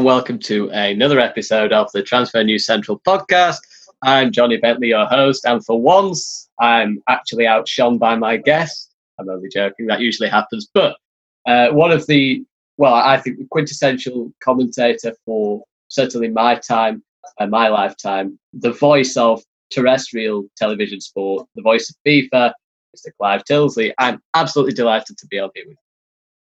And welcome to another episode of the Transfer News Central podcast. I'm Johnny Bentley, your host, and for once, I'm actually outshone by my guest. I'm only joking, that usually happens. But uh, one of the, well, I think the quintessential commentator for certainly my time, and my lifetime, the voice of terrestrial television sport, the voice of FIFA, Mr. Clive Tyldesley. I'm absolutely delighted to be on here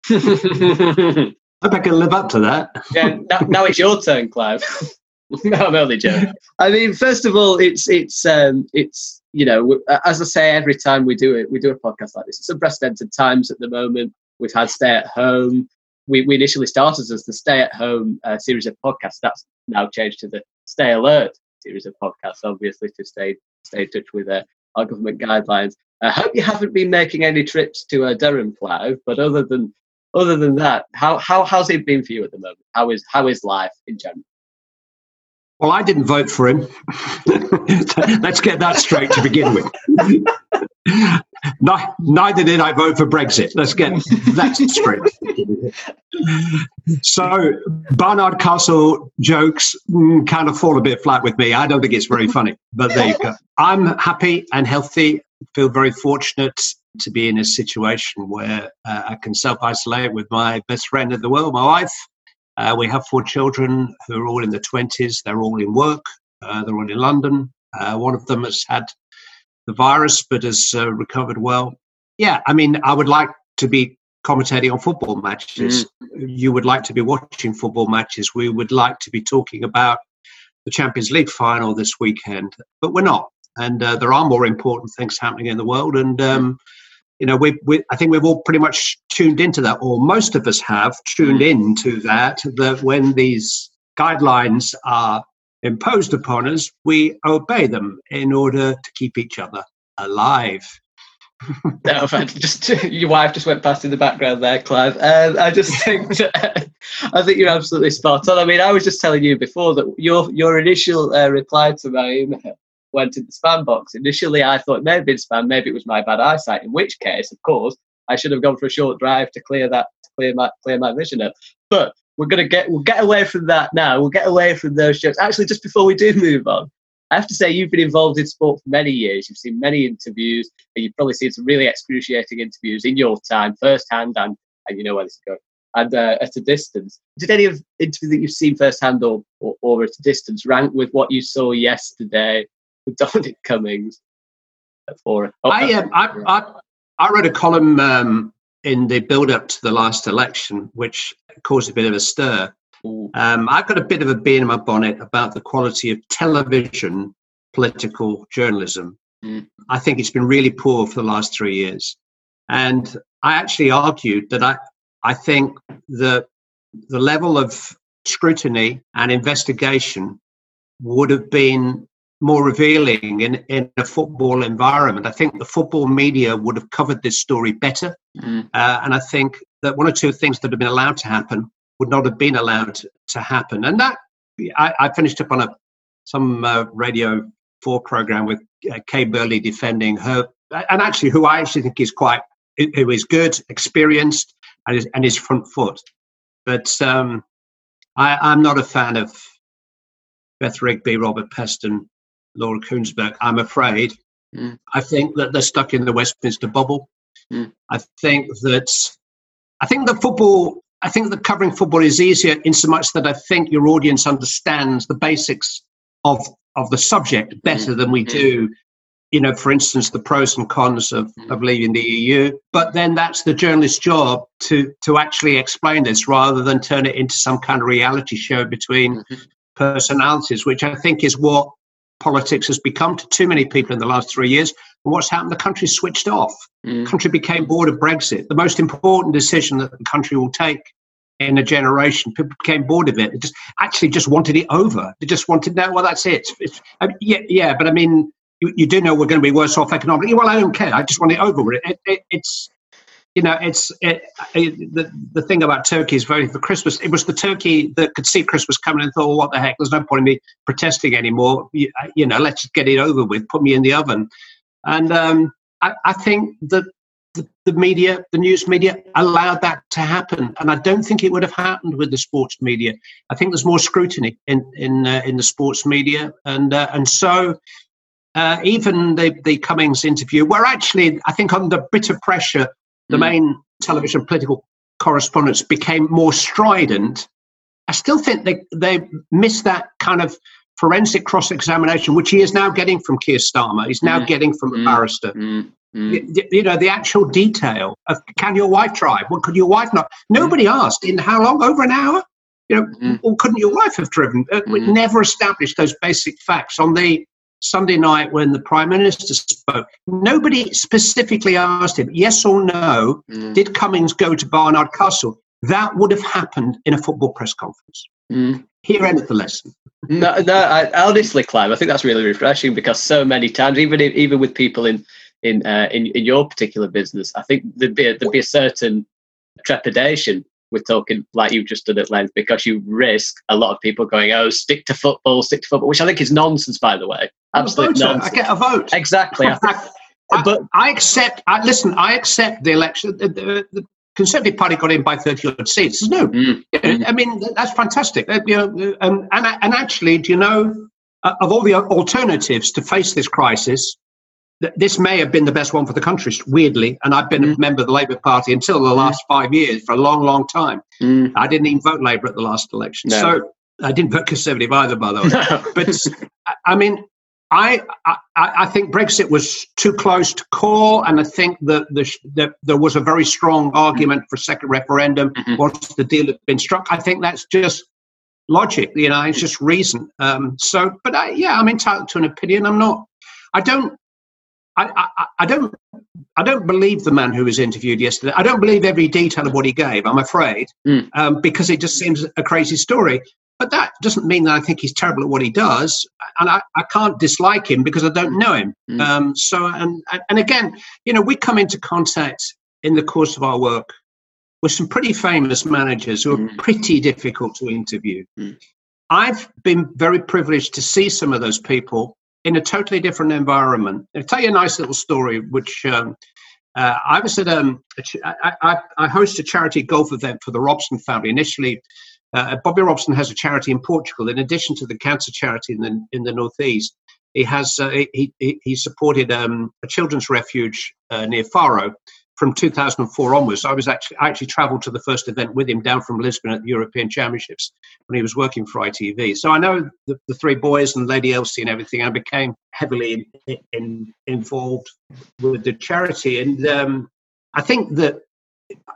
with you. I hope I can live up to that. yeah, now, now it's your turn, Clive. no, I'm only joking. I mean, first of all, it's it's um, it's you know, as I say every time we do it, we do a podcast like this. It's unprecedented times at the moment. We've had stay at home. We, we initially started as the stay at home uh, series of podcasts. That's now changed to the stay alert series of podcasts, obviously, to stay stay in touch with uh, our government guidelines. I hope you haven't been making any trips to uh, Durham, Clive. But other than other than that, how how how's it been for you at the moment? How is how is life in general? Well, I didn't vote for him. Let's get that straight to begin with. Neither did I vote for Brexit. Let's get that straight. so, Barnard Castle jokes mm, kind of fall a bit flat with me. I don't think it's very funny, but there you go. I'm happy and healthy. Feel very fortunate to be in a situation where uh, I can self isolate with my best friend in the world, my wife. Uh, we have four children who are all in their 20s. They're all in work. Uh, they're all in London. Uh, one of them has had the virus but has uh, recovered well. Yeah, I mean, I would like to be commentating on football matches. Mm. You would like to be watching football matches. We would like to be talking about the Champions League final this weekend, but we're not. And uh, there are more important things happening in the world. And um, you know, we, we, I think we've all pretty much tuned into that, or most of us have tuned mm. into that, that when these guidelines are imposed upon us, we obey them in order to keep each other alive. no, just your wife just went past in the background there, Clive. Uh, I just think that, I think you're absolutely spot on. I mean, I was just telling you before that your your initial uh, reply to my email went in the spam box. Initially, I thought maybe it's spam, maybe it was my bad eyesight. In which case, of course, I should have gone for a short drive to clear that, to clear my clear my vision up. But we're gonna get we'll get away from that now. We'll get away from those jokes. Actually, just before we do move on, I have to say you've been involved in sport for many years. You've seen many interviews, and you've probably seen some really excruciating interviews in your time, firsthand, and and you know where this is going. And uh, at a distance, did any of interviews that you've seen firsthand or, or, or at a distance rank with what you saw yesterday with Dominic Cummings for oh, I, um, I, I, I wrote a column um, in the build up to the last election, which caused a bit of a stir. Um, I've got a bit of a bee in my bonnet about the quality of television political journalism. Mm. I think it's been really poor for the last three years. And I actually argued that I, I think that the level of scrutiny and investigation would have been more revealing in, in a football environment. I think the football media would have covered this story better. Mm. Uh, and I think that one or two things that have been allowed to happen would not have been allowed to happen. And that, I, I finished up on a some uh, Radio 4 program with uh, Kay Burley defending her, and actually who I actually think is quite, who is good, experienced, and is, and is front foot. But um, I, I'm not a fan of Beth Rigby, Robert Peston, Laura Kuenssberg, I'm afraid. Mm. I think that they're stuck in the Westminster bubble. Mm. I think that I think the football I think that covering football is easier in so much that I think your audience understands the basics of of the subject better mm. than we mm. do. You know, for instance, the pros and cons of, mm. of leaving the EU. But then that's the journalist's job to to actually explain this rather than turn it into some kind of reality show between mm-hmm. personalities, which I think is what politics has become to too many people in the last three years. And what's happened? The country switched off. Mm. The country became bored of Brexit, the most important decision that the country will take in a generation. People became bored of it. They just actually just wanted it over. They just wanted no. Well, that's it. It's, I mean, yeah, yeah, but I mean, you, you, do know we're going to be worse off economically. Well, I don't care. I just want it over. It, it, it it's you know, it's it, it, the the thing about Turkey is very for Christmas. It was the Turkey that could see Christmas coming and thought, well, "What the heck? There's no point in me protesting anymore. You, you know, let's just get it over with. Put me in the oven." And um, I, I, think that the, the, media, the news media, allowed that to happen, and I don't think it would have happened with the sports media. I think there's more scrutiny in in uh, in the sports media, and uh, and so uh, even the the Cummings interview, where actually I think under bitter pressure, the mm. main television political correspondents became more strident. I still think they they missed that kind of forensic cross examination, which he is now getting from Keir Starmer. He's now mm. getting from a mm. barrister. Mm. You, you, know the actual detail of can your wife drive? What could your wife not? Nobody asked in how long? Over an hour? You know, or couldn't your wife have driven? Uh, we never established those basic facts on the Sunday night when the Prime Minister spoke. Nobody specifically asked him, yes or no, mm. did Cummings go to Barnard Castle? That would have happened in a football press conference. Mm. Here ended the lesson. no, no. I, honestly, Clive, I think that's really refreshing because so many times, even even with people in in uh, in, in your particular business, I think there'd be a, there'd be a certain trepidation with talking like you've just did at length because you risk a lot of people going, "Oh, stick to football, stick to football," which I think is nonsense, by the way. Absolute nonsense. I get a vote. Exactly. I, but I accept. I, listen. I accept the election. The, the, the Conservative Party got in by 30 odd seats. No, mm. I mean that's fantastic. Uh, you know, um, and and actually, do you know uh, of all the alternatives to face this crisis, this may have been the best one for the country, weirdly. And I've been mm. a member of the Labour Party until the last mm. five years for a long, long time. Mm. I didn't even vote Labour at the last election. No. So I didn't vote Conservative either, by the way. No. but I mean, I, I, I think Brexit was too close to call, and I think that, the, that there was a very strong argument for second referendum mm-hmm. once the deal had been struck. I think that's just logic, you know, it's just reason. Um, so, but I, yeah, I'm entitled to an opinion. I'm not. I don't I, I, I, don't I don't believe the man who was interviewed yesterday. I don't believe every detail of what he gave. I'm afraid mm. um, because it just seems a crazy story. But that doesn't mean that I think he's terrible at what he does, and I, I can't dislike him because I don't know him. Mm. Um, so and and again, you know, we come into contact in the course of our work with some pretty famous managers who are mm. pretty difficult to interview. Hmm. I've been very privileged to see some of those people in a totally different environment. I'll tell you a nice little story, which um, uh, I was at um, I, I, I host a charity golf event for the Robson family. Initially, uh, Bobby Robson has a charity in Portugal. In addition to the cancer charity in the in the northeast, he has uh, he, he, he supported um, a children's refuge uh, near Faro, from 2004 onwards, I was actually I actually travelled to the first event with him down from Lisbon at the European Championships when he was working for ITV. So I know the, the three boys and Lady Elsie and everything. I became heavily in, in, involved with the charity, and um, I think that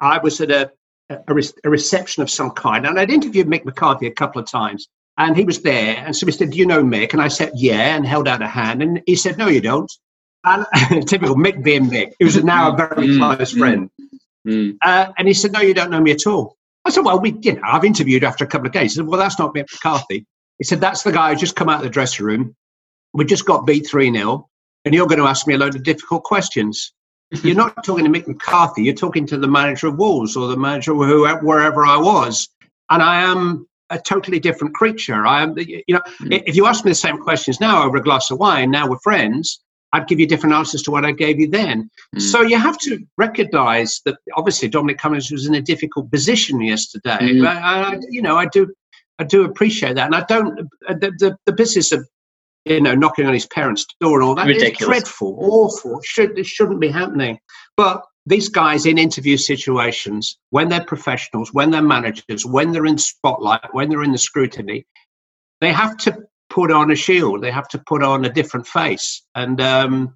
I was at a, a, a reception of some kind, and I'd interviewed Mick McCarthy a couple of times. And he was there, and so he said, "Do you know Mick?" And I said, "Yeah," and held out a hand. And he said, "No, you don't." And typical Mick being Mick, who's now a very mm, close mm, friend. Mm. Uh, and he said, No, you don't know me at all. I said, Well, we, you know, I've interviewed after a couple of days. He said, Well, that's not Mick McCarthy. He said, That's the guy who just come out of the dressing room. We just got beat 3 0, and you're going to ask me a load of difficult questions. you're not talking to Mick McCarthy, you're talking to the manager of Wolves or the manager of whoever, wherever I was. And I am a totally different creature. I am, you know, mm. if you ask me the same questions now over a glass of wine, now we're friends, I'd give you different answers to what I gave you then. Mm. So you have to recognize that obviously Dominic Cummings was in a difficult position yesterday. Mm. But I, you know, I do, I do appreciate that, and I don't. Uh, the, the, the business of you know knocking on his parents' door and all that Ridiculous. is dreadful, awful. Should it shouldn't be happening. But these guys in interview situations, when they're professionals, when they're managers, when they're in spotlight, when they're in the scrutiny, they have to put on a shield. They have to put on a different face. And, um,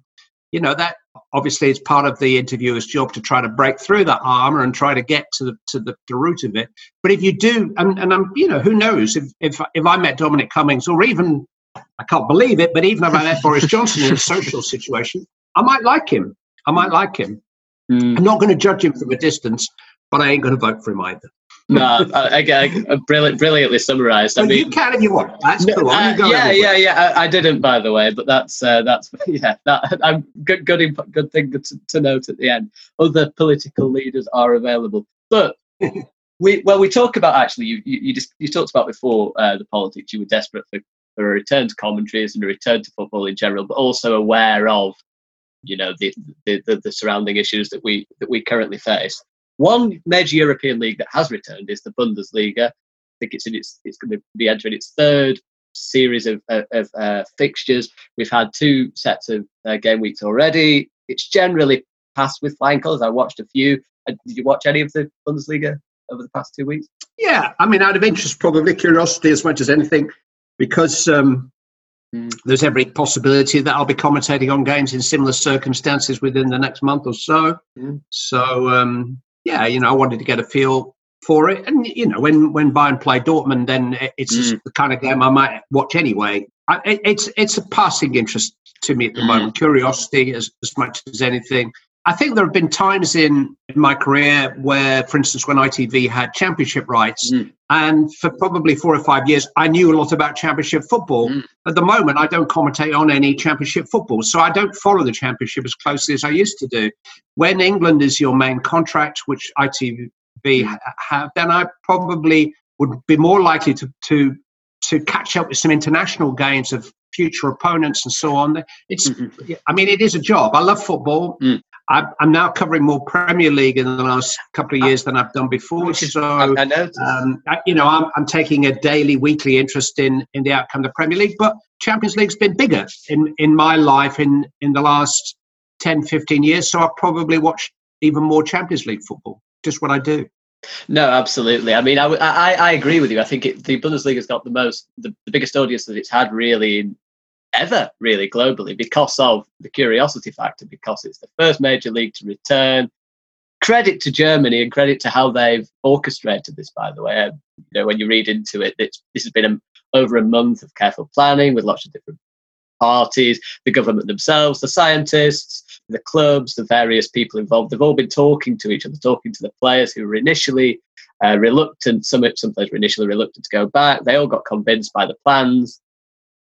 you know, that obviously is part of the interviewer's job to try to break through that armor and try to get to the, to the, the root of it. But if you do, and, and I'm, you know, who knows if, if, if I met Dominic Cummings or even, I can't believe it, but even if I met Boris Johnson in a social situation, I might like him. I might like him. Mm. I'm not going to judge him from a distance, but I ain't going to vote for him either no, again, brilliant, brilliantly summarised. I mean, you can if you want. That's cool. Uh, yeah, yeah, yeah. I, I, didn't, by the way, but that's uh, that's yeah. That, I'm good, good, good thing to, to note at the end. Other political leaders are available, but we well, we talk about actually. You you, you just you talked about before uh, the politics. You were desperate for for a return to commentaries and a return to football in general, but also aware of you know the, the, the, the surrounding issues that we that we currently face. One major European league that has returned is the Bundesliga. I think it's in its it's going to be entering its third series of, of, of uh, fixtures. We've had two sets of uh, game weeks already. It's generally passed with flying colours. I watched a few. Uh, did you watch any of the Bundesliga over the past two weeks? Yeah, I mean, out of interest, probably curiosity as much as anything, because um, mm. there's every possibility that I'll be commentating on games in similar circumstances within the next month or so. Mm. So, um, yeah, you know, I wanted to get a feel for it. And you know, when when Bayern play Dortmund, then it's mm. the kind of game I might watch anyway. I, it, it's it's a passing interest to me at the mm. moment, curiosity as, as much as anything. I think there have been times in, in my career where, for instance, when ITV had championship rights, mm. and for probably four or five years, I knew a lot about championship football. Mm. At the moment, I don't commentate on any championship football, so I don't follow the championship as closely as I used to do. When England is your main contract, which ITV mm. have, then I probably would be more likely to, to to catch up with some international games of future opponents and so on. It's, mm-hmm. I mean, it is a job. I love football. Mm. I'm now covering more Premier League in the last couple of years than I've done before. So, I, um, you know, I'm, I'm, taking a daily, weekly interest in in the outcome of the Premier League. But Champions League's been bigger in in my life in in the last 10, 15 years. So I've probably watched even more Champions League football. Just what I do. No, absolutely. I mean, I, I, I agree with you. I think it, the Bundesliga's got the most, the, the biggest audience that it's had really in ever really globally because of the curiosity factor, because it's the first major league to return. Credit to Germany and credit to how they've orchestrated this, by the way. Um, you know, when you read into it, this has been a, over a month of careful planning with lots of different parties, the government themselves, the scientists, the clubs, the various people involved. They've all been talking to each other, talking to the players who were initially uh, reluctant. Some some players were initially reluctant to go back. They all got convinced by the plans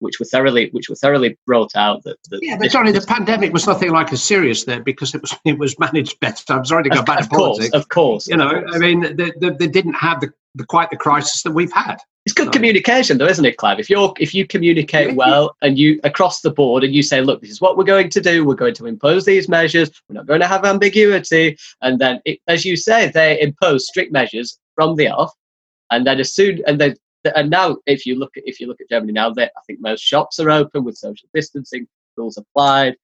which were thoroughly which were thoroughly brought out that, that yeah but Johnny the pandemic was nothing like as serious there because it was it was managed better. I'm sorry to go back to politics of course you know I mean they, they, they didn't have the, the, quite the crisis that we've had. It's good so. communication though isn't it Clive? If you're if you communicate well and you across the board and you say look this is what we're going to do. We're going to impose these measures. We're not going to have ambiguity. And then it, as you say they impose strict measures from the off. And then as soon and then and now if you look at if you look at Germany now, I think most shops are open with social distancing rules applied,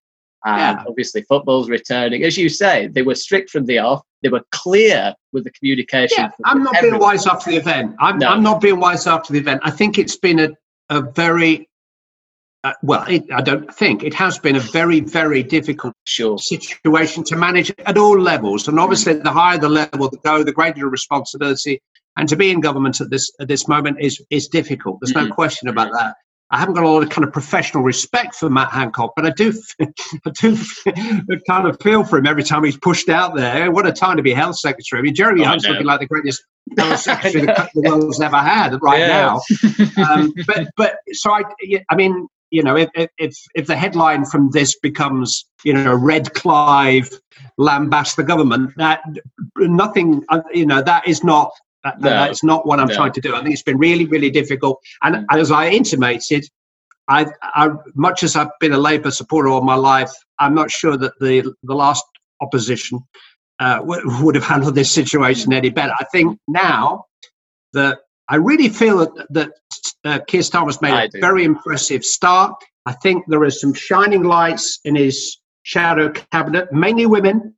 and yeah. obviously football's returning. As you say, they were strict from the off. They were clear with the communication. Yeah, I'm not everyone. being wise after the event. I'm, no. I'm not being wise after the event. I think it's been a a very uh, well, it, I don't think it has been a very, very difficult sure. situation to manage at all levels. And obviously, mm. the higher the level the go, the greater the responsibility. And to be in government at this at this moment is is difficult. There's no question about that. I haven't got a lot of kind of professional respect for Matt Hancock, but I do, I do kind of feel for him every time he's pushed out there. What a time to be health secretary! I mean, Jeremy oh, Hunt's looking like the greatest health secretary the, the world's ever had right yeah. now. Um, but but so I, I mean, you know, if, if if the headline from this becomes, you know, Red Clive lambast the government, that nothing, uh, you know, that is not that, no. That's not what I'm no. trying to do. I think it's been really, really difficult. And, mm. as I intimated, I, I, much as I've been a Labour supporter all my life, I'm not sure that the the last opposition uh, w- would have handled this situation any better. I think now that I really feel that that uh, Keir Starmer's made I a do. very impressive start. I think there are some shining lights in his shadow cabinet, mainly women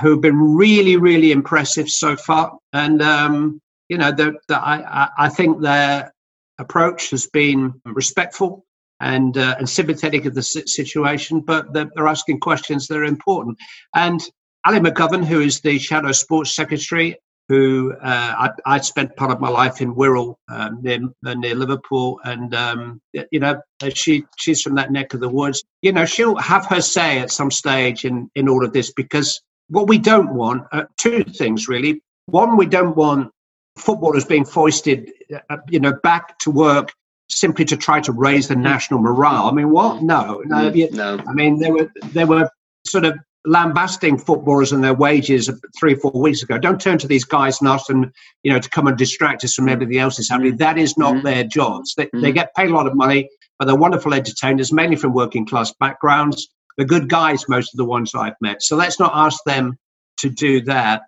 who've been really, really impressive so far. And, um, you know, the, the, I, I think their approach has been respectful and, uh, and sympathetic of the situation, but they're, they're, asking questions that are important. And Ali McGovern, who is the Shadow Sports Secretary, who uh, I, I spent part of my life in Wirral um, near, uh, near Liverpool, and um, you know she she's from that neck of the woods. You know she'll have her say at some stage in in all of this because what we don't want uh, two things really. One, we don't want footballers being foisted, uh, you know, back to work simply to try to raise the national morale. I mean, what? No, no. Mm, no. I mean, they were they were sort of lambasting footballers and their wages three or four weeks ago. Don't turn to these guys and ask them, you know, to come and distract us from mm. everything else that's happening. Mm. That is not mm. their jobs. They, mm. they get paid a lot of money, but they're wonderful entertainers, mainly from working class backgrounds. The good guys, most of the ones I've met. So let's not ask them to do that.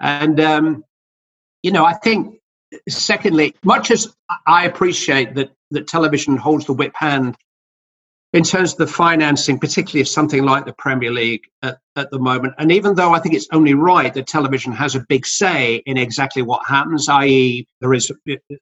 And, um, you know, I think, secondly, much as I appreciate that, that television holds the whip hand in terms of the financing, particularly of something like the Premier League at, at, the moment. And even though I think it's only right that television has a big say in exactly what happens, i.e., there is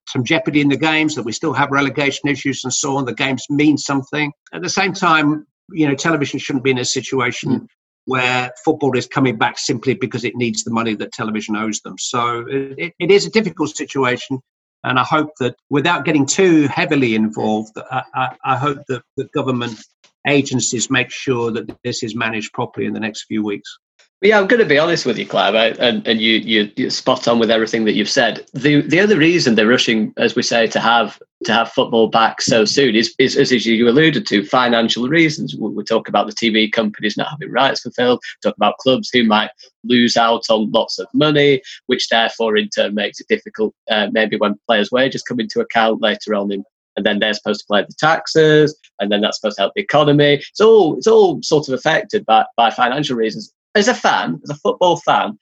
some jeopardy in the games, that we still have relegation issues and so on, the games mean something. At the same time, you know, television shouldn't be in a situation mm. where football is coming back simply because it needs the money that television owes them. So it, it is a difficult situation. And I hope that without getting too heavily involved, I, I, I hope that the government agencies make sure that this is managed properly in the next few weeks. Yeah, I'm going to be honest with you, Clive, and, and you, you you're spot on with everything that you've said. The the other reason they're rushing, as we say, to have to have football back so soon is, is as you alluded to, financial reasons. We, we talk about the TV companies not having rights fulfilled. Talk about clubs who might lose out on lots of money, which therefore in turn makes it difficult. Uh, maybe when players' wages come into account later on in and then they're supposed to pay the taxes, and then that's supposed to help the economy. It's all it's all sort of affected by, by financial reasons as a fan, as a football fan,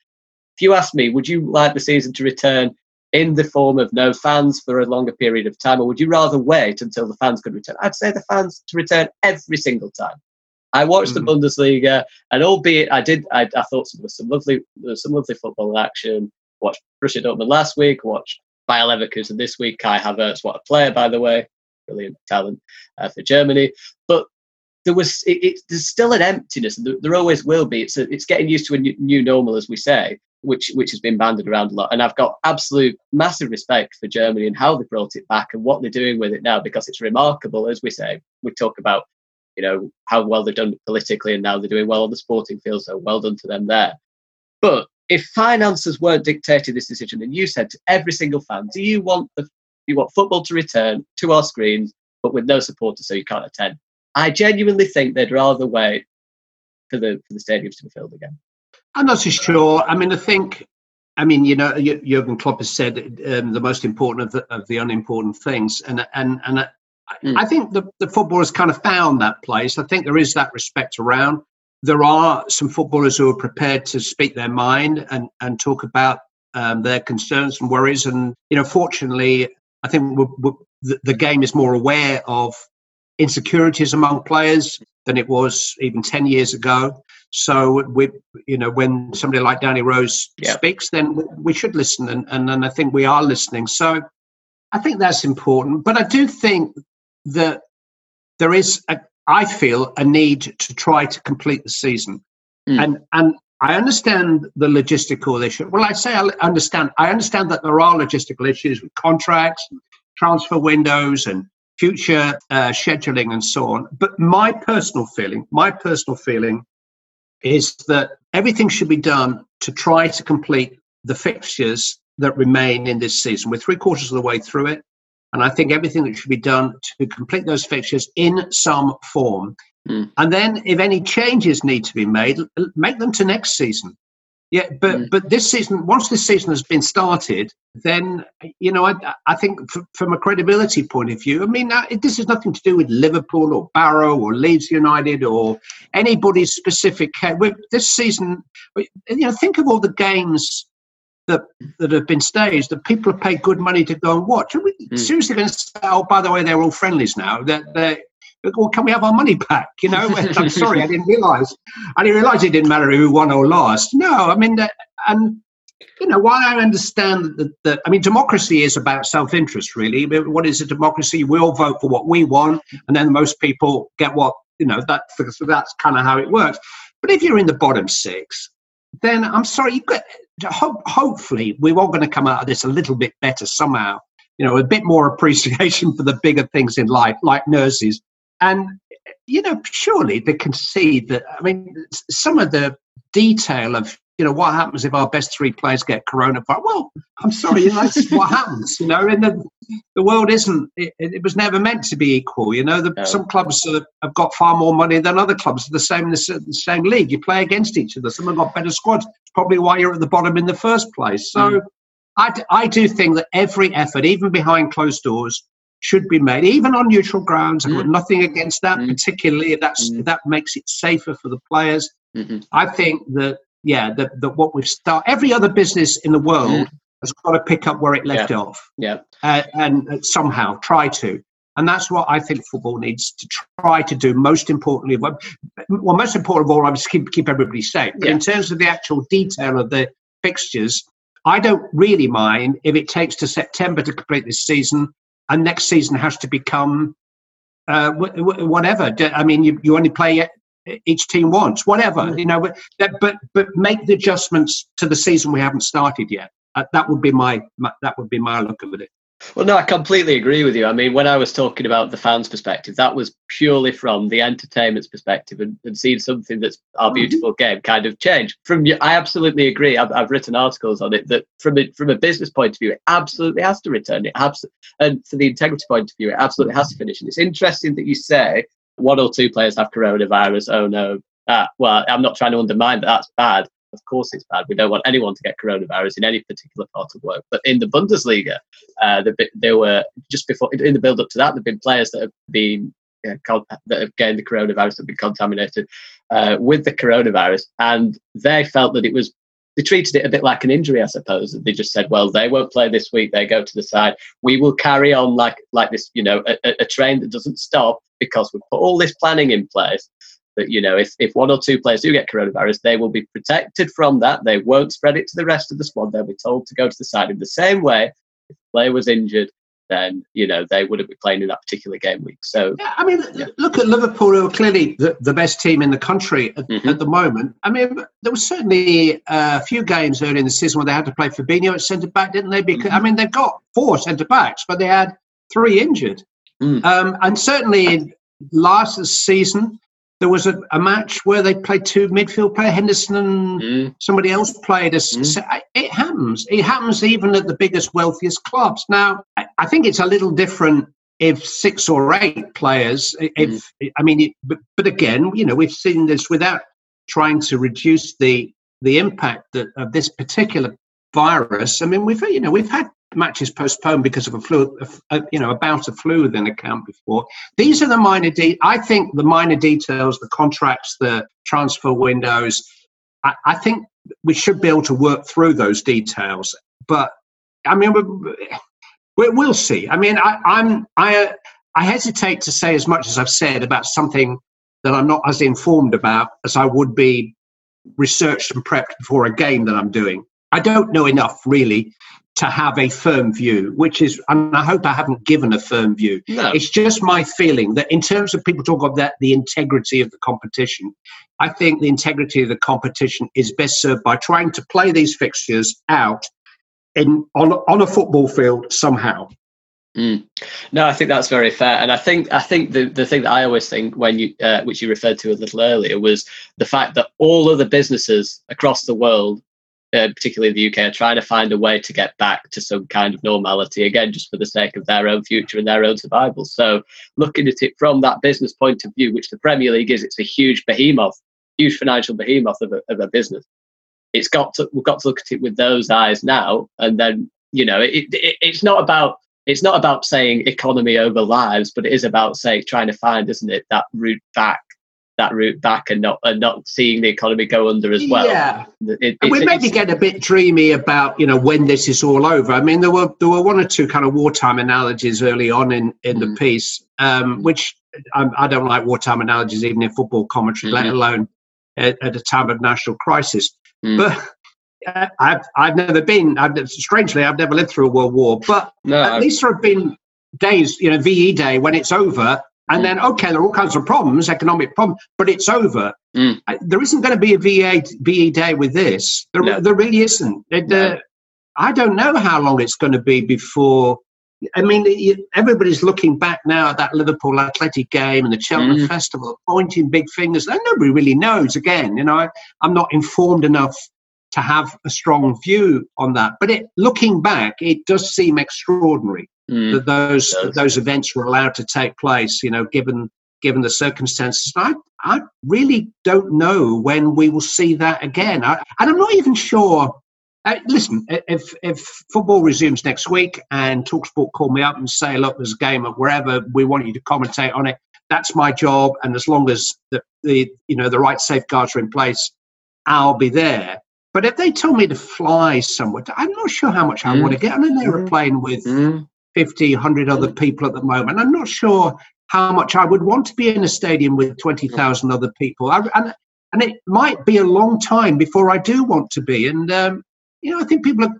if you ask me, would you like the season to return in the form of no fans for a longer period of time, or would you rather wait until the fans could return? I'd say the fans to return every single time. I watched mm-hmm. the Bundesliga, and albeit I did, I, I thought there was some lovely, there was some lovely football action. Watched Borussia Dortmund last week. Watched Bayer Leverkusen this week. Kai Havertz, what a player, by the way, brilliant talent uh, for Germany. But there was it, it, there's still an emptiness, and there, there always will be. It's a, it's getting used to a new, new, normal, as we say, which which has been banded around a lot. And I've got absolute massive respect for Germany and how they brought it back and what they're doing with it now, because it's remarkable. As we say, we talk about you know how well they've done politically, and now they're doing well on the sporting field. So well done to them there. But if finances weren't dictating this decision, and you said to every single fan, do you want the you want football to return to our screens, but with no supporters, so you can't attend? I genuinely think they'd rather wait for the for the stadiums to be filled again. I'm not so sure. I mean, I think, I mean, you know, Jurgen Klopp has said um, the most important of the, of the unimportant things, and and and I, mm. I think the the footballers kind of found that place. I think there is that respect around. There are some footballers who are prepared to speak their mind and and talk about um, their concerns and worries. And you know, fortunately, I think we're, we're, the, the game is more aware of insecurities among players than it was even 10 years ago. So we, you know, when somebody like Danny Rose yeah. speaks, then we should listen, and, and and I think we are listening. So I think that's important. But I do think that there is, a, I feel, a need to try to complete the season, mm. and and I understand the logistical issue. Well, I say I understand. I understand that there are logistical issues with contracts, transfer windows, and future uh, scheduling and so on. But my personal feeling, my personal feeling is that everything should be done to try to complete the fixtures that remain in this season. We're three quarters of the way through it. And I think everything that should be done to complete those fixtures in some form. Mm. And then, if any changes need to be made, make them to next season. Yeah, but mm. but this season, once this season has been started, then you know I I think f- from a credibility point of view, I mean uh, this has nothing to do with Liverpool or Barrow or Leeds United or anybody's specific. This season, you know, think of all the games that that have been staged that people have paid good money to go and watch. Are we mm. seriously going to say, oh, by the way, they're all friendlies now? That they're, well, can we have our money back? You know, I'm sorry, I didn't realise. I didn't realise it didn't matter who won or lost. No, I mean, and you know, while I understand that, that I mean, democracy is about self-interest, really. What is a democracy? We all vote for what we want, and then most people get what you know. That so that's kind of how it works. But if you're in the bottom six, then I'm sorry, you get. Hope, hopefully, we're all going to come out of this a little bit better somehow. You know, a bit more appreciation for the bigger things in life, like nurses and, you know, surely they can see that. I mean, some of the detail of, you know, what happens if our best three players get coronavirus. Well, I'm sorry, that's what happens, you know, and the, the world isn't, it, it, was never meant to be equal. You know, the, no. some clubs have, have, got far more money than other clubs, the same in the, the, same league. You play against each other. Some have got better squads. It's probably why you're at the bottom in the first place. So, mm. I, I do think that every effort, even behind closed doors, should be made, even on neutral grounds. I've got mm. nothing against that, mm. particularly if that's mm. if that makes it safer for the players. Mm-hmm. I think that yeah, that, that what we've started, every other business in the world has got to pick up where it left yeah. off, yeah, uh, and somehow try to. And that's what I think football needs to try to do. Most importantly, well, most important of all, I keep keep everybody safe. But yeah. in terms of the actual detail of the fixtures, I don't really mind if it takes to September to complete this season, and next season has to become uh, whatever. I mean, you, you only play each team once, whatever. Mm. You know, but but but make the adjustments to the season we haven't started yet. Uh, that would be my, my that would be my look at it. Well, no, I completely agree with you. I mean, when I was talking about the fans' perspective, that was purely from the entertainment's perspective and, and seeing something that's our mm-hmm. beautiful game kind of change. From you, I absolutely agree. I've, I've written articles on it that from a, from a business point of view, it absolutely has to return. It abs- and for the integrity point of view, it absolutely has to finish. And it's interesting that you say one or two players have coronavirus. Oh no. Ah, well, I'm not trying to undermine that. That's bad. Of course, it's bad. We don't want anyone to get coronavirus in any particular part of work. But in the Bundesliga, uh, there were just before in the build up to that, there've been players that have been uh, that have gained the coronavirus that have been contaminated uh, with the coronavirus, and they felt that it was they treated it a bit like an injury, I suppose. They just said, well, they won't play this week. They go to the side. We will carry on like like this, you know, a, a train that doesn't stop because we've put all this planning in place. That you know, if, if one or two players do get coronavirus, they will be protected from that. They won't spread it to the rest of the squad. They'll be told to go to the side in the same way. If the player was injured, then you know they wouldn't be playing in that particular game week. So yeah, I mean, yeah. look at Liverpool, who are clearly the, the best team in the country at, mm-hmm. at, the moment. I mean, there was certainly a few games early in the season where they had to play Fabinho at centre back, didn't they? Because mm-hmm. I mean, they've got four centre backs, but they had three injured, mm. um, and certainly last season there was a, a, match where they played two midfield player Henderson and mm. somebody else played. A, mm. it happens. It happens even at the biggest, wealthiest clubs. Now, I, I think it's a little different if six or eight players. If mm. I mean, it, but, but again, you know, we've seen this without trying to reduce the the impact that, of this particular virus. I mean, we've you know we've had matches postponed because of a flu, a, you know, about a flu within a camp before. These are the minor de- I think the minor details, the contracts, the transfer windows. I, I think we should be able to work through those details. But I mean, we, will see. I mean, I, I'm I I hesitate to say as much as I've said about something that I'm not as informed about as I would be researched and prepped before a game that I'm doing. I don't know enough really to have a firm view, which is, and I hope I haven't given a firm view. No. It's just my feeling that in terms of people talk about that, the integrity of the competition, I think the integrity of the competition is best served by trying to play these fixtures out in on on a football field somehow. Mm. No, I think that's very fair, and I think I think the, the thing that I always think when you uh, which you referred to a little earlier was the fact that all of the businesses across the world uh, particularly the UK, are trying to find a way to get back to some kind of normality again, just for the sake of their own future and their own survival. So, looking at it from that business point of view, which the Premier League is, it's a huge behemoth, huge financial behemoth of a, of a business. It's got to we've got to look at it with those eyes now, and then you know, it, it, it's not about it's not about saying economy over lives, but it is about say trying to find, isn't it, that route back that route back and not and not seeing the economy go under as well. Yeah, it, we maybe get a bit dreamy about you know when this is all over. I mean, there were there were one or two kind of wartime analogies early on in in mm. the piece, um, which I, I, don't like wartime analogies even in football commentary, mm-hmm. let alone at, at, a time of national crisis. Mm. But uh, I've I've never been. I've, strangely, I've never lived through a world war. But no, at least there have been days, you know, VE Day when it's over and mm. then, okay, there are all kinds of problems, economic problems, but it's over. Mm. There isn't going to be a VA, VE day with this. There, no. there really isn't. It, no. uh, I don't know how long it's going to be before. I mean, everybody's looking back now at that Liverpool Atletico game and the Cheltenham mm. Festival, pointing big fingers. And nobody really knows. Again, you know, I, I'm not informed enough to have a strong view on that. But it, looking back, it does seem extraordinary mm, that those those events were allowed to take place. You know, given given the circumstances, I I really don't know when we will see that again. I, and I'm not even sure. Uh, listen, if if football resumes next week and Talksport call me up and say, look, there's a game of wherever we want you to commentate on it, that's my job. And as long as the, the you know the right safeguards are in place, I'll be there. But if they tell me to fly somewhere, I'm not sure how much I mm. want to get on an aeroplane with mm. 50, 100 other people at the moment. I'm not sure how much I would want to be in a stadium with 20,000 other people. I, and, and it might be a long time before I do want to be. And, um, you know, I think people are,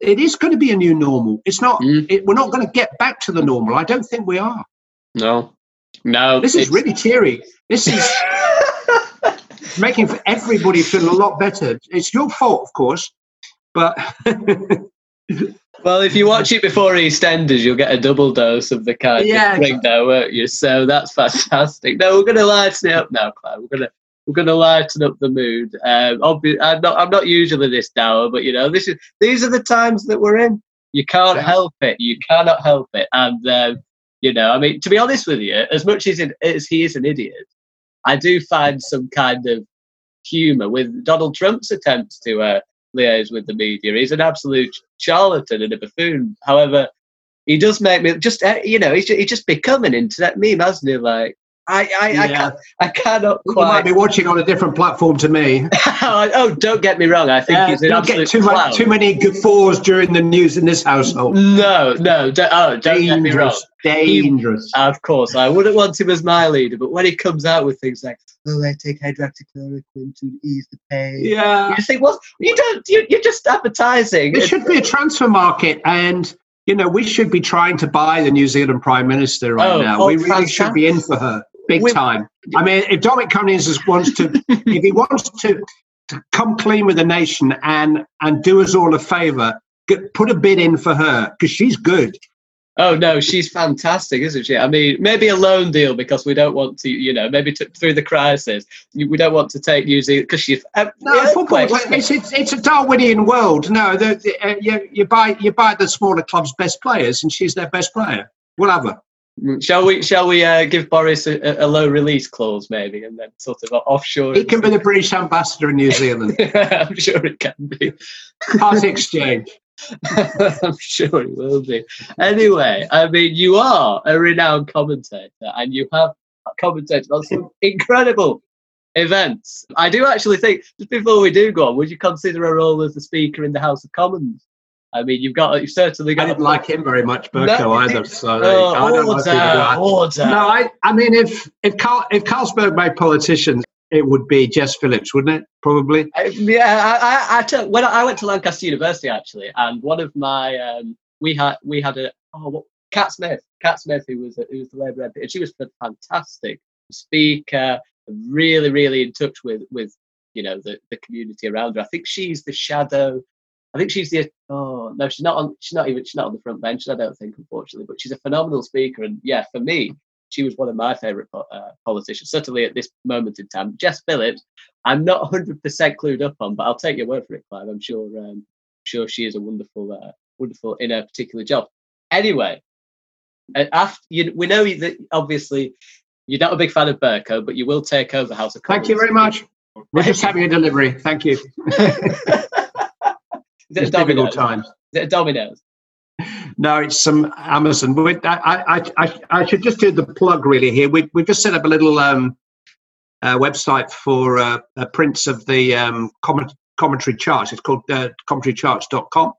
it is going to be a new normal. It's not, mm. it, we're not going to get back to the normal. I don't think we are. No, no. This is really teary. This is making for everybody feel a lot better. It's your fault, of course, but. well, if you watch it before EastEnders, you'll get a double dose of the kind yeah. of thing now, won't you? So that's fantastic. No, we're going to lighten it up now, Clive. We're going to we're going to lighten up the mood. Um, obvi- I'm not I'm not usually this dour, but you know this is these are the times that we're in. You can't yeah. help it. You cannot help it. And um, you know, I mean, to be honest with you, as much as, it, as he is an idiot, I do find some kind of humour with Donald Trump's attempts to uh, liaise with the media. He's an absolute charlatan and a buffoon. However, he does make me just, uh, you know, he's just, he's just become an internet meme, hasn't he? Like, I, I, yeah. I, can, I cannot quite. You might be watching on a different platform to me. oh, don't get me wrong. I think uh, he's an absolute get too, much, too many guffaws during the news in this household. No, no. Don't, oh, don't dangerous, get me wrong. Dangerous. He, of course, I wouldn't want him as my leader, but when he comes out with things like, "Oh, I take hydroxychloroquine to ease the pain," yeah, you think, well, you don't. You, you're just advertising. There should be a transfer market and you know, we should be trying to buy the New Zealand Prime Minister right oh, now. We really should be in for her big with, time. I mean, if Dominic Cummings wants to, if he wants to, to come clean with the nation and and do us all a favour, put a bid in for her because she's good. Oh no, she's fantastic, isn't she? I mean, maybe a loan deal because we don't want to, you know, maybe to, through the crisis, we don't want to take New Zealand because she's. Uh, no, football. It's, it's, it's a Darwinian world. No, the, the, uh, you, you buy you buy the smaller clubs' best players, and she's their best player. We'll have her. Mm, shall we? Shall we uh, give Boris a, a, low release clause, maybe, and then sort of offshore? He can be the British ambassador in New Zealand. I'm sure it can be. Part exchange. I'm sure it will be. Anyway, I mean, you are a renowned commentator, and you have commentated on some incredible events. I do actually think, just before we do go on, would you consider a role as the Speaker in the House of Commons? I mean, you've got you've certainly got. I didn't like him very much, Bercow no, either. So oh, I don't oh, order, like order. No, I, I mean, if if Carl, if Carlsberg made politicians, it would be Jess Phillips, wouldn't it? Probably. Uh, yeah, I, I, I when I went to Lancaster University actually, and one of my um, we had we had a oh what, Cat Smith, Cat Smith, who was a, who was the Labour MP, and she was a fantastic speaker, really really in touch with with you know the the community around her. I think she's the shadow I think she's the oh no, she's not on. She's not even. She's not on the front bench. I don't think, unfortunately. But she's a phenomenal speaker, and yeah, for me, she was one of my favourite uh, politicians. Certainly at this moment in time, Jess Phillips. I'm not 100% clued up on, but I'll take your word for it, Clive. I'm sure. Um, sure, she is a wonderful, uh, wonderful in her particular job. Anyway, after you, we know that obviously you're not a big fan of Bercow, but you will take over House of Commons. Thank you very much. We're just having a delivery. Thank you. Is it difficult times. Is it Domino's? No, it's some Amazon. I, I, I, I should just do the plug really here. We, we've just set up a little um, uh, website for uh, prints of the um, comment, commentary charts. It's called uh, commentarycharts.com.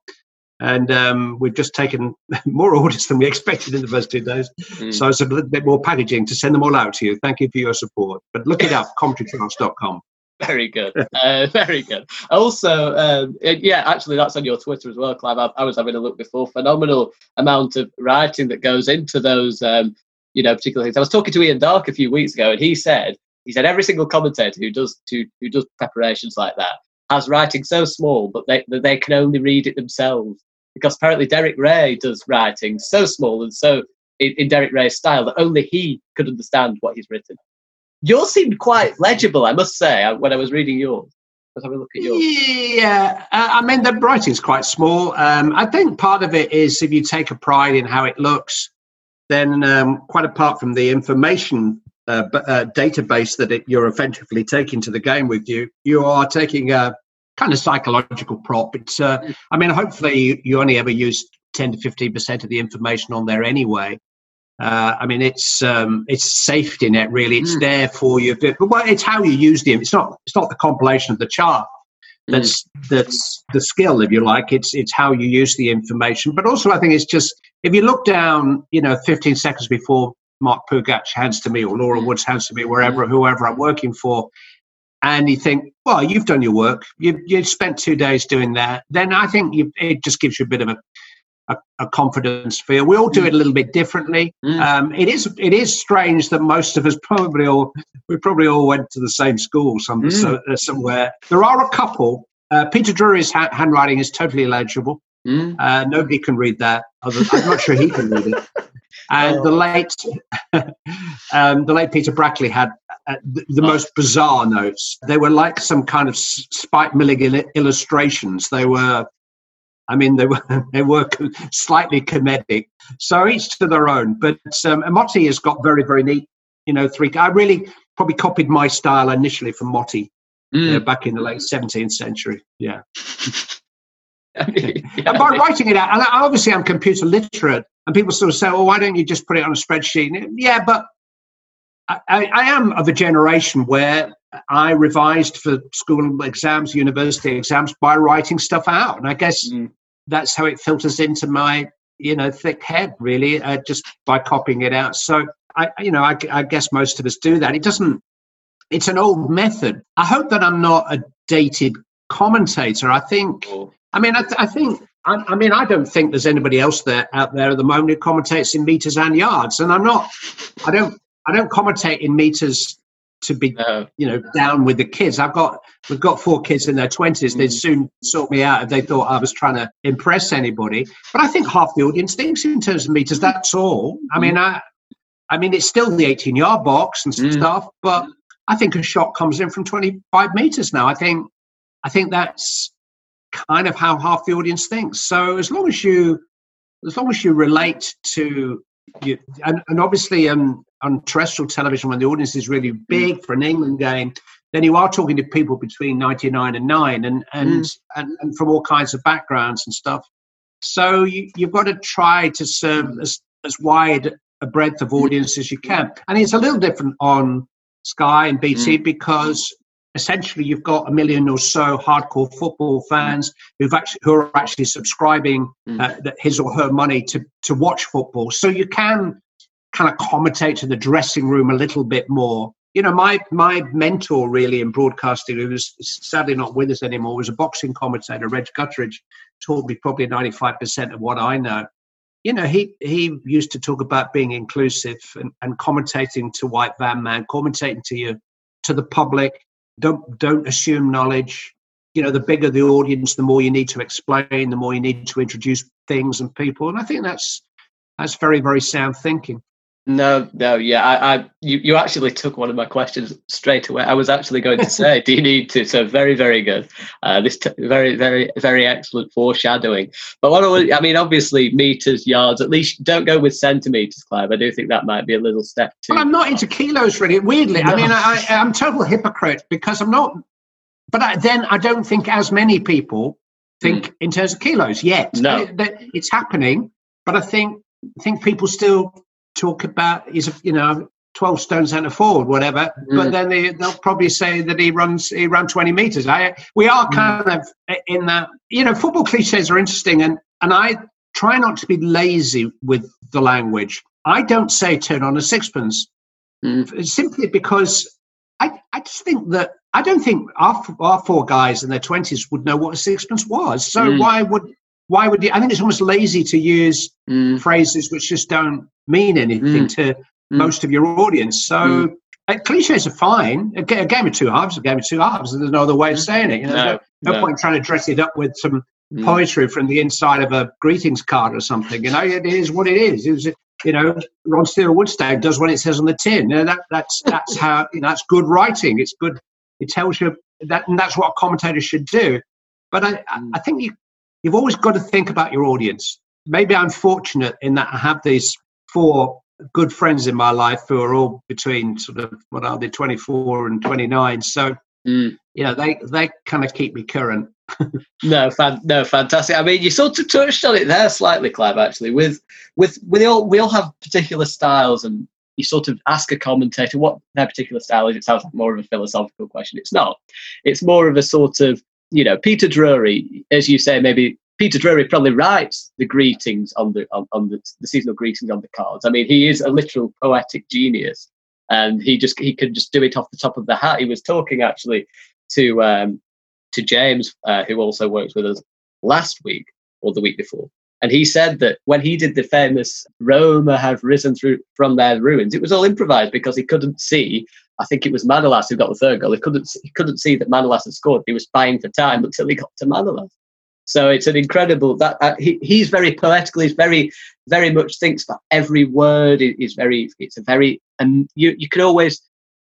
And um, we've just taken more orders than we expected in the first two days. Mm. So it's a little bit more packaging to send them all out to you. Thank you for your support. But look it up, commentarycharts.com. Very good. Uh, very good. Also, um, yeah, actually, that's on your Twitter as well, Clive. I, I, was having a look before. Phenomenal amount of writing that goes into those, um, you know, particular things. I was talking to Ian Darke a few weeks ago, and he said he said every single commentator who does to, who does preparations like that has writing so small, but they that they can only read it themselves. Because apparently Derek Rae does writing so small and so in, in Derek Rae's style that only he could understand what he's written. Yours seemed quite legible, I must say, uh, when I was reading yours. Let's have a look at yours. Yeah, uh, I mean, the writing's quite small. Um, I think part of it is if you take a pride in how it looks, then um, quite apart from the information uh, uh, database that it, you're effectively taking to the game with you, you are taking a, kind of psychological prop. It's, uh, I mean, hopefully you, you only ever use 10 to 15% of the information on there anyway. Uh, I mean, it's um, it's safety net really. It's mm. there for you, but well, it's how you use them. It's not it's not the compilation of the chart that's mm. that's the skill, if you like. It's it's how you use the information. But also, I think it's just if you look down, you know, 15 seconds before Mark Pougatch hands to me or Laura. Woods hands to me, wherever mm. whoever I'm working for, and you think, well, you've done your work. You you spent two days doing that. Then I think you, it just gives you a bit of a a, a, confidence feel. We all do it a little bit differently. Mm. Um, it is it is strange that most of us probably all we probably all went to the same school some, mm. so, uh, somewhere. There are a couple. Uh, Peter Drury's ha- handwriting is totally illegible. Mm. Uh, nobody can read that. I'm not sure he can read it. And oh. the late um, the late Peter Brackley had uh, the, the oh. most bizarre notes. They were like some kind of Spike Milligan illustrations. They were I mean, they were they were slightly comedic. So each to their own. But um, Motty has got very very neat. You know, three. I really probably copied my style initially from Motty mm. back in the late 17th century. Yeah. yeah. And by writing it out, and obviously I'm computer literate, and people sort of say, "Well, why don't you just put it on a spreadsheet?" Yeah, but I, I am of a generation where I revised for school exams, university exams by writing stuff out, and I guess mm. that's how it filters into my you know thick head, really, uh, just by copying it out. So I, you know, I, I guess most of us do that. It doesn't. It's an old method. I hope that I'm not a dated commentator. I think. I mean, I, I think I, I, mean, I don't think there's anybody else there out there at the moment who commentates in meters and yards, and I'm not. I don't. I don't commentate in meters to be no. you know down with the kids. I've got we've got four kids in their twenties. Mm. They'd soon sort me out if they thought I was trying to impress anybody. But I think half the audience thinks in terms of meters. That's all. I mean, I I mean it's still the eighteen yard box and mm. stuff, but I think a shot comes in from twenty five meters now. I think I think that's kind of how half the audience thinks. So as long as you as long as you relate to you, and, and obviously um, on terrestrial television when the audience is really mm. big for an England game, then you are talking to people between 99 and 9 and and, mm. and, and from all kinds of backgrounds and stuff. So you, you've got to try to serve as, as wide a breadth of audience as you can. And it's a little different on Sky and BT mm. because essentially you've got a million or so hardcore football fans who've actually who are actually subscribing mm. uh, his or her money to to watch football. So you can kind of commentate to the dressing room a little bit more. You know, my my mentor really in broadcasting, who was sadly not with us anymore, was a boxing commentator, Reg Gutteridge, taught me probably 95% of what I know. You know, he he used to talk about being inclusive and, and commentating to white van man, commentating to you to the public. Don't don't assume knowledge. You know, the bigger the audience, the more you need to explain, the more you need to introduce things and people. And I think that's that's very, very sound thinking. No, no, yeah, I, I, you, you actually took one of my questions straight away. I was actually going to say, do you need to? So very, very good. Uh, this t- very, very, very excellent foreshadowing. But what I, I mean, obviously, meters, yards. At least don't go with centimeters, Clive. I do think that might be a little step too. Well, I'm not into kilos, really. Weirdly, no. I mean, I, I'm total hypocrite because I'm not. But I, then I don't think as many people think mm. in terms of kilos yet. No, it, it's happening, but I think I think people still talk about he's you know 12 stone centre forward, whatever. Mm. But then they, they'll probably say that he runs he ran 20 meters. I we are mm. kind mm. of in that. You know, football cliches are interesting, and and I try not to be lazy with the language. I don't say turn on a sixpence mm. simply because I I just think that I don't think our our four guys in their 20s would know what a sixpence was. So mm. why would why would you? I think it's almost lazy to use mm. phrases which just don't mean anything mm. to mm. most of your audience. So mm. uh, cliches are fine. A, game of two halves, a game of two halves. There's no other way of mm. saying it. You know, no, no, no, point trying to dress it up with some poetry from the inside of a greetings card or something. You know, it is what it is. It was, you know, Ronseal Woodstain does what it says on the tin. You know, that that's that's how you know, that's good writing. It's good. It tells you that, and that's what a commentator should do. But I, I think you you've always got to think about your audience. Maybe I'm fortunate in that I have these four good friends in my life who are all between sort of what are they 24 and 29 so Mm. You know, they they kind of keep me current. no, fan, no, fantastic. I mean, you sort of touched on it there slightly, Clive. Actually, with with we all we all have particular styles, and you sort of ask a commentator what their particular style is. It sounds like more of a philosophical question. It's not. It's more of a sort of you know, Peter Drury, as you say, maybe Peter Drury probably writes the greetings on the on, on the, the seasonal greetings on the cards. I mean, he is a literal poetic genius, and he just he could just do it off the top of the hat. He was talking actually to um, to James, uh, who also works with us last week or the week before, and he said that when he did the famous Roma have risen through from their ruins, it was all improvised because he couldn't see. I think it was Manolas who got the third goal. He couldn't he couldn't see that Manolas had scored. He was buying for time until he got to Manolas. So it's an incredible that uh, he, he's very poetical. He's very very much thinks that every word is very it's a very and you you can always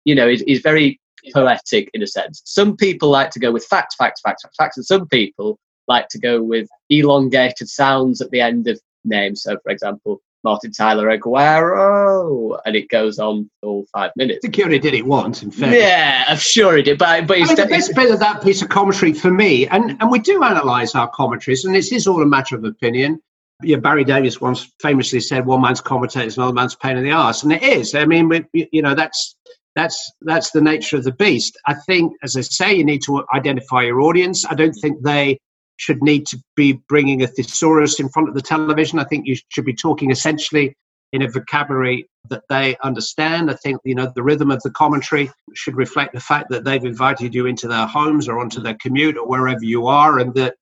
you know he's, he's very poetic in a sense. Some people like to go with facts, facts, facts, facts, facts, and some people like to go with elongated sounds at the end of names. So, for example, Martin Tyler Aguero, and it goes on all five minutes. I think he only did it once, in fact. Yeah, I'm sure he did. But, but I mean, the best bit of that piece of commentary for me, and, and we do analyse our commentaries, and it is all a matter of opinion. Yeah, Barry Davies once famously said, "One man's commentator is another man's pain in the arse," and it is. I mean, we, you know, that's that's that's the nature of the beast. I think, as I say, you need to identify your audience. I don't think they should need to be bringing a thesaurus in front of the television. I think you should be talking essentially in a vocabulary that they understand. I think you know the rhythm of the commentary should reflect the fact that they've invited you into their homes or onto their commute or wherever you are, and that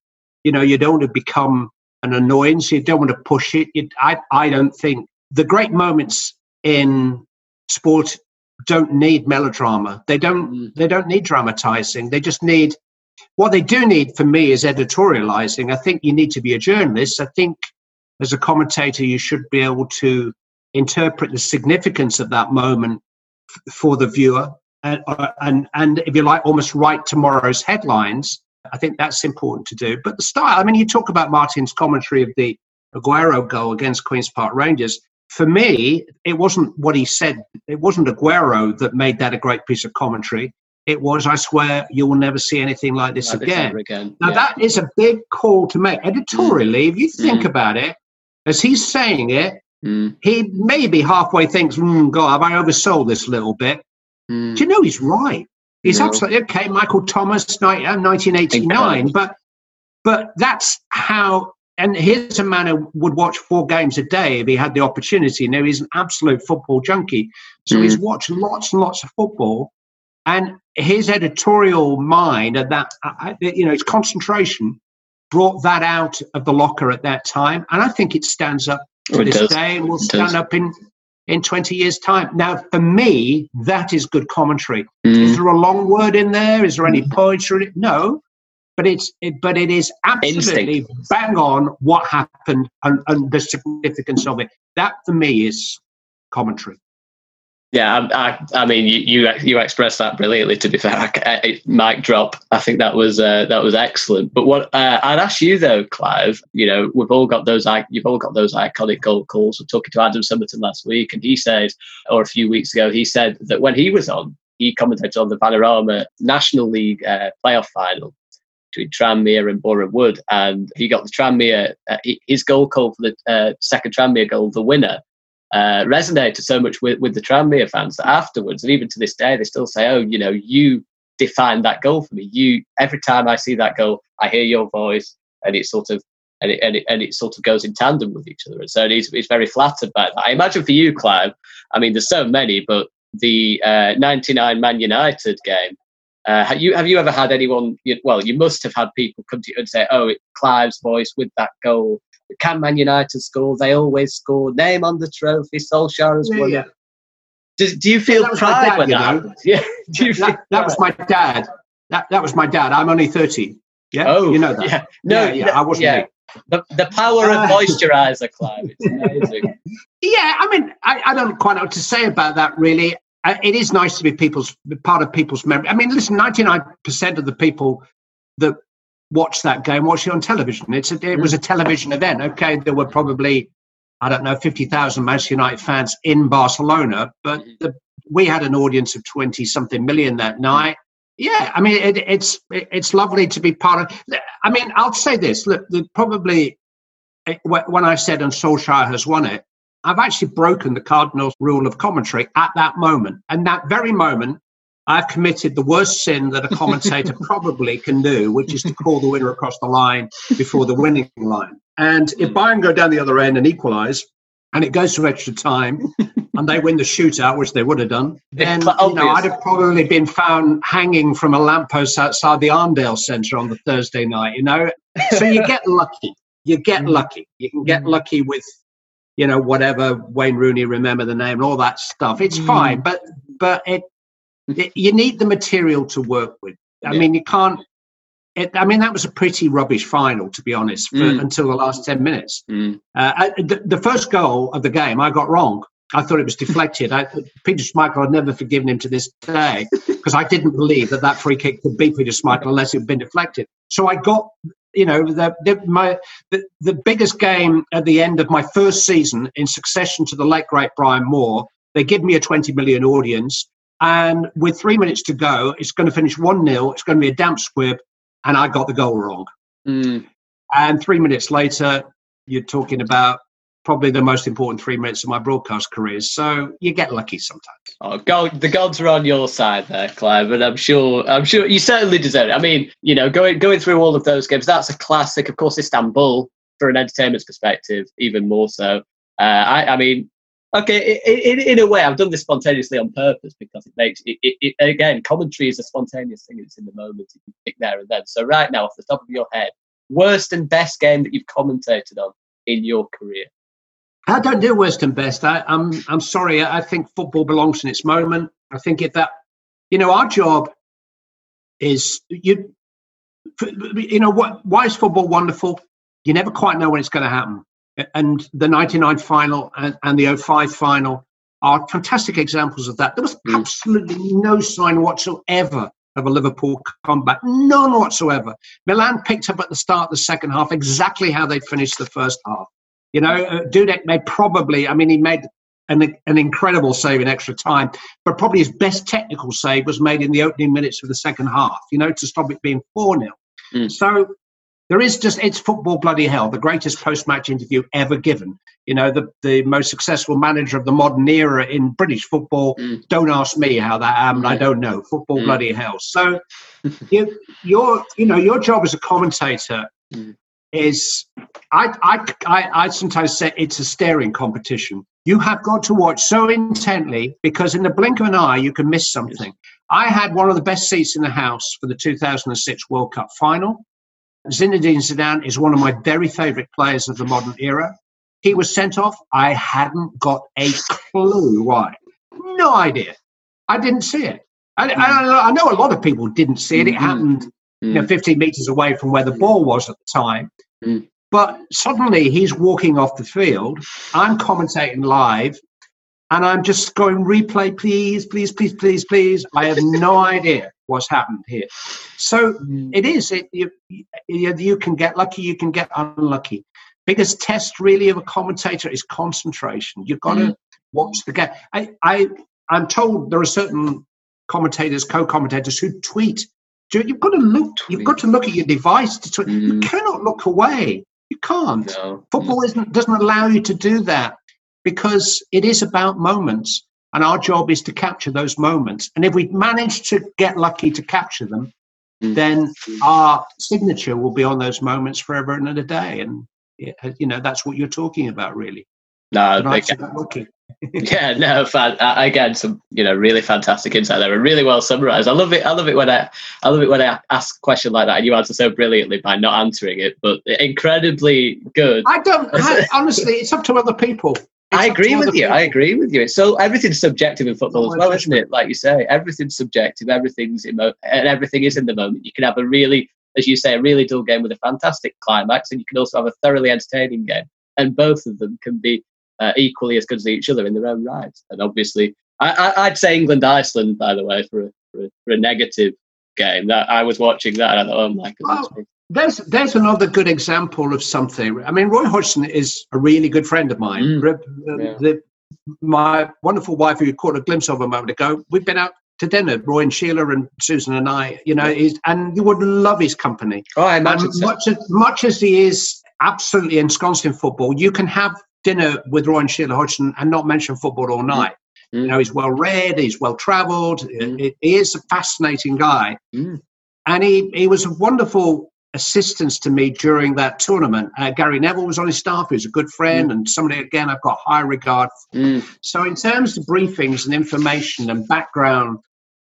you know you don't want to become an annoyance. You don't want to push it. You, I I don't think the great moments in sport don't need melodrama. They don't mm. they don't need dramatizing. They just need what they do need for me is editorializing. I think you need to be a journalist. I think as a commentator, you should be able to interpret the significance of that moment f- for the viewer and, uh, and, and, if you like, almost write tomorrow's headlines. I think that's important to do. But the style, I mean, you talk about Martin's commentary of the Aguero goal against Queen's Park Rangers. For me, it wasn't what he said. It wasn't Aguero that made that a great piece of commentary it was, I swear, you will never see anything like this like again. This again. Now, yeah. that is a big call to make. Editorially, mm. if you think mm. about it, as he's saying it, mm. he maybe halfway thinks, mm, God, have I oversold this a little bit? Mm. Do you know he's right? He's no. absolutely okay. Michael Thomas, 1989, but but that's how. And here's a man who would watch four games a day if he had the opportunity. Now he's an absolute football junkie, so he's mm. watched lots and lots of football and his editorial mind and that, you know, his concentration brought that out of the locker at that time. And I think it stands up to oh, this does. day and will it stand up in, in 20 years' time. Now, for me, that is good commentary. Mm. Is there a long word in there? Is there any poetry? No. But it's it, but it is absolutely Instinct. bang on what happened and, and the significance of it. That for me is commentary. Yeah, I, I, I, mean, you, you you expressed that brilliantly. To be fair, I, I, mic drop. I think that was uh, that was excellent. But what uh, I'd ask you though, Clive, you know, we've all got those you've all got those iconic goal calls. We're talking to Adam Summerton last week, and he says, or a few weeks ago, he said that when he was on, he commented on the Vanarama National League uh, playoff final between Tranmere and Boreham Wood, and he got the Tranmere uh, his goal call for the uh, second Tranmere goal, the winner uh, resonated so much with, with the Tranmere fans that afterwards, and even to this day, they still say, "Oh, you know, you defined that goal for me. You every time I see that goal, I hear your voice, and it sort of and it, and it, and it sort of goes in tandem with each other. And so he's, he's very flattered by that. I imagine for you, Clive, I mean, there's so many, but the uh, 99 Man United game. Uh, have you have you ever had anyone? You, Well, you must have had people come to you and say, "Oh, it, Clive's voice with that goal can Man United score? They always score. Name on the trophy. Solskjaer has won yeah. Do, do you feel yeah, pride dad, when that? Yeah. Do you that, that was my dad. That that was my dad. I'm only 30. Yeah. Oh, you know that. Yeah. No, yeah, yeah I wasn't. Yeah. The, the power of uh, moisturizer, Clive. It's amazing. yeah, I mean, I, I don't quite know what to say about that. Really, uh, it is nice to be people's part of people's memory. I mean, listen, 99% of the people that watch that game, watch it on television. It's a, it was a television event. Okay, there were probably I don't know fifty thousand Manchester United fans in Barcelona, but the, we had an audience of twenty something million that night. yeah, I mean, it, it's it's lovely to be part of. I mean, I'll say this: look, probably eh, when I said and Solskjaer has won it, I've actually broken the Cardinals' rule of commentary at that moment, and that very moment, I've committed the worst sin that a commentator probably can do, which is to call the winner across the line before the winning line. And if Bayern go down the other end and equalise, and it goes to extra time, and they win the shootout, which they would have done, then you know, I'd have probably been found hanging from a lamppost outside the Arndale Centre on the Thursday night. You know, so you get lucky. You get mm. lucky. You can get mm. lucky with, you know, whatever Wayne Rooney, remember the name, and all that stuff. It's mm. fine, but but it, it, you need the material to work with. I yeah. mean, you can't it, I mean, that was a pretty rubbish final, to be honest, for, mm. until the last 10 minutes. Mm. Uh, the, the, first goal of the game, I got wrong. I thought it was deflected. I, Peter Schmeichel had never forgiven him to this day because I didn't believe that that free kick could be Peter Schmeichel unless it had been deflected. So I got, you know, the, the, my, the, the biggest game at the end of my first season in succession to the late great Brian Moore. They give me a 20 million audience. And with three minutes to go, it's going to finish 1 0. It's going to be a damp squib and I got the goal wrong. Mm. And three minutes later, you're talking about probably the most important three minutes of my broadcast career. So you get lucky sometimes. Oh, God, the gods are on your side there, Clive, and I'm sure I'm sure you certainly deserve it. I mean, you know, going going through all of those games, that's a classic. Of course, Istanbul, for an entertainment perspective, even more so. Uh, I, I mean, Okay, in, in, a way, I've done this spontaneously on purpose because it makes it, it, it, again commentary is a spontaneous thing. It's in the moment. You pick there and then. So right now, off the top of your head, worst and best game that you've commentated on in your career. I don't do worst and best. I, am I'm, I'm sorry. I think football belongs in its moment. I think if that, you know, our job is you. You know what? Why is football wonderful? You never quite know when it's going to happen and the 99 final and, and, the 05 final are fantastic examples of that. There was mm. absolutely no sign whatsoever of a Liverpool comeback, none whatsoever. Milan picked up at the start of the second half exactly how they'd finished the first half. You know, uh, Dudek made probably, I mean, he made an, an incredible save in extra time, but probably his best technical save was made in the opening minutes of the second half, you know, to stop it being 4 0. Mm. So there is just it's football bloody hell the greatest post-match interview ever given. You know the, the most successful manager of the modern era in british football. Mm. don't ask me how that happened i don't know. Football mm. bloody hell. So you, your you know your job as a commentator mm. is I, I i i sometimes say it's a staring competition. You have got to watch so intently because in the blink of an eye you can miss something. I had one of the best seats in the house for the 2006 world cup final Zinedine Zidane is one of my very favourite players of the modern era. He was sent off. I hadn't got a clue why. No idea. I didn't see it. I, I, I know a lot of people didn't see it. It mm-hmm. happened you know, mm. 15 metres away from where the ball was at the time. Mm. But suddenly he's walking off the field. I'm commentating live and I'm just going replay, please, please, please, please, please. I have no idea what's happened here. So mm. it is. It, you, you, you can get lucky, you can get unlucky. Biggest test really of a commentator is concentration. You've got mm. to watch the game. I, I, I'm told there are certain commentators, co-commentators who tweet. You've got to look. You've got to look at your device to tweet. Mm. You cannot look away. You can't. No. Football isn't, doesn't allow you to do that because it is about moments and our job is to capture those moments. And if we manage to get lucky to capture them mm. then our signature will be on those moments forever and a day. And you know that's what you're talking about really. No yeah no fan, again some you know really fantastic insight there and really well summarized. I love it i love it when i i love it when i ask a question like that and you answer so brilliantly by not answering it but incredibly good. I don't I, honestly it's up to other people I agree with you. People. I agree with you. So everything's subjective in football as well, isn't it? Like you say, everything's subjective. Everything's emo- and everything is in the moment. You can have a really, as you say, a really dull game with a fantastic climax, and you can also have a thoroughly entertaining game. And both of them can be uh, equally as good as each other in their own right. And obviously, I, would say England Iceland, by the way, for a, for a, for a negative game. That I was watching that, and I thought, oh my goodness. There's there's another good example of something. I mean, Roy Hodgson is a really good friend of mine. Mm. The, yeah. the, my wonderful wife, who you caught a glimpse of a moment ago, we've been out to dinner, Roy and Sheila and Susan and I. You know, he's, and you would love his company. Oh, I imagine. So. Much as much as he is absolutely ensconced in football, you can have dinner with Roy and Sheila Hodgson and not mention football all night. Mm. You know, he's well read, he's well travelled, mm. he is a fascinating guy. Mm. And he, he was a wonderful assistance to me during that tournament. Uh, Gary Neville was on his staff, who's a good friend mm. and somebody, again, I've got high regard. Mm. So, in terms of briefings and information and background,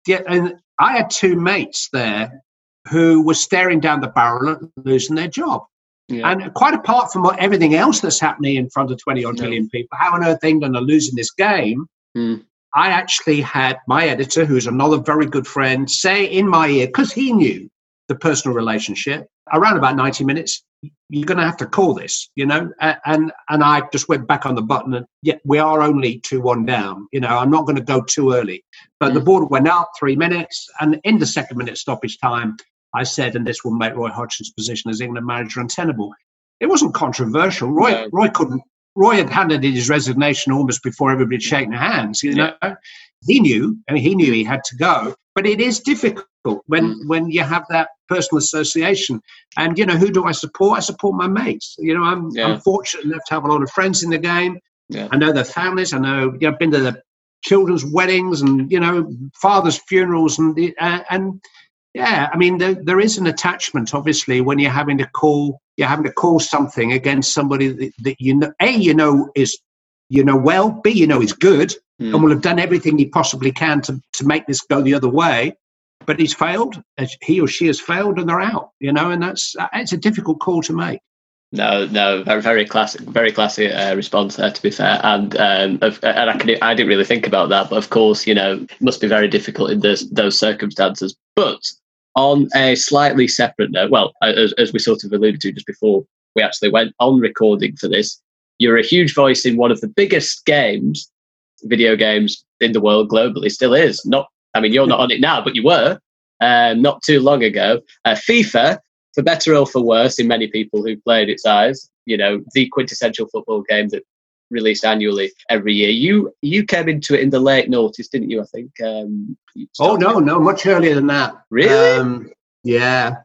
yeah, and I had two mates there who were staring down the barrel of losing their job. Yeah. And quite apart from what, everything else that's happening in front of 20 odd million people, how on earth England are losing this game? Mm. I actually had my editor, who's another very good friend, say in my ear, because he knew the personal relationship, around about 90 minutes, you're going to have to call this, you know? And and I just went back on the button and, yeah, we are only 2 1 down. You know, I'm not going to go too early. But mm. the board went out three minutes, and in the second minute stoppage time, I said, and this will make Roy Hodgson's position as England manager untenable. It wasn't controversial. Roy, no. Roy couldn't. Roy had handed in his resignation almost before everybody had shaken hands. You know, yeah. he knew. I mean, he knew he had to go. But it is difficult when mm. when you have that personal association. And you know, who do I support? I support my mates. You know, I'm yeah. I'm fortunate enough to have a lot of friends in the game. Yeah. I know their families. I know. You know, I've been to the children's weddings and you know fathers' funerals and uh, and yeah, I mean, there, there is an attachment, obviously, when you're having to call, you're having to call something against somebody that, that you know, A, you know is, you know well, B, you know is good, mm. and will have done everything he possibly can to, to make this go the other way. But he's failed, he or she has failed, and they're out, you know, and that's, it's a difficult call to make. No, no, very, very classic, very classic uh, response there. To be fair, and um, and I, can, I didn't really think about that, but of course, you know, must be very difficult in those those circumstances. But on a slightly separate note, well, as, as we sort of alluded to just before we actually went on recording for this, you're a huge voice in one of the biggest games, video games in the world globally. Still is not. I mean, you're not on it now, but you were um, not too long ago. Uh, FIFA for better or for worse, in many people who played its eyes, you know, the quintessential football game that released annually every year. You you came into it in the late noughties, didn't you? I think. Um, oh no, no, much earlier than that. Really? Um, yeah.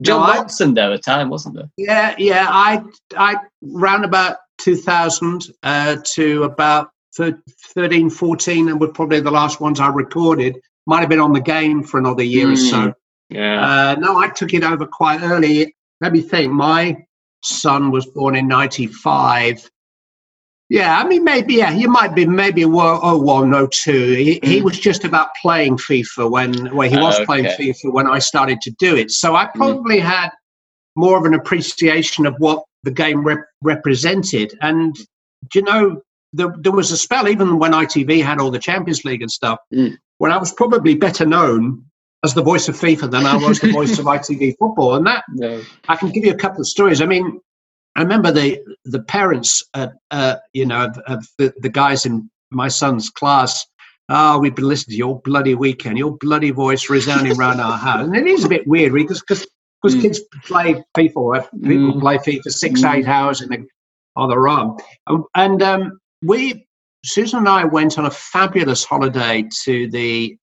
John no, Watson there a time, wasn't there? Yeah, yeah. I I round about 2000 uh, to about 13, 14, and were probably the last ones I recorded. Might have been on the game for another year mm. or so. Hmm. Yeah. Uh, no, I took it over quite early. Let me think. My son was born in '95. Yeah, I mean, maybe, yeah, he might be maybe oh one, oh two. He, mm. he was just about playing FIFA when, well, he was okay. playing FIFA when I started to do it. So I mm. probably mm. had more of an appreciation of what the game rep- represented. And, you know, there, there was a spell, even when ITV had all the Champions League and stuff, mm. when I was probably better known as the voice of FIFA than I was the voice of ITV football. And that no. I can give you a couple of stories. I mean, I remember the the parents, uh, uh, you know, of, of the, the, guys in my son's class. Oh, we've been listening to your bloody weekend, your bloody voice resounding around our house, and it is a bit weird because because because mm. kids play FIFA, people mm. play FIFA six mm. eight hours in the on the run, and um, we Susan and I went on a fabulous holiday to the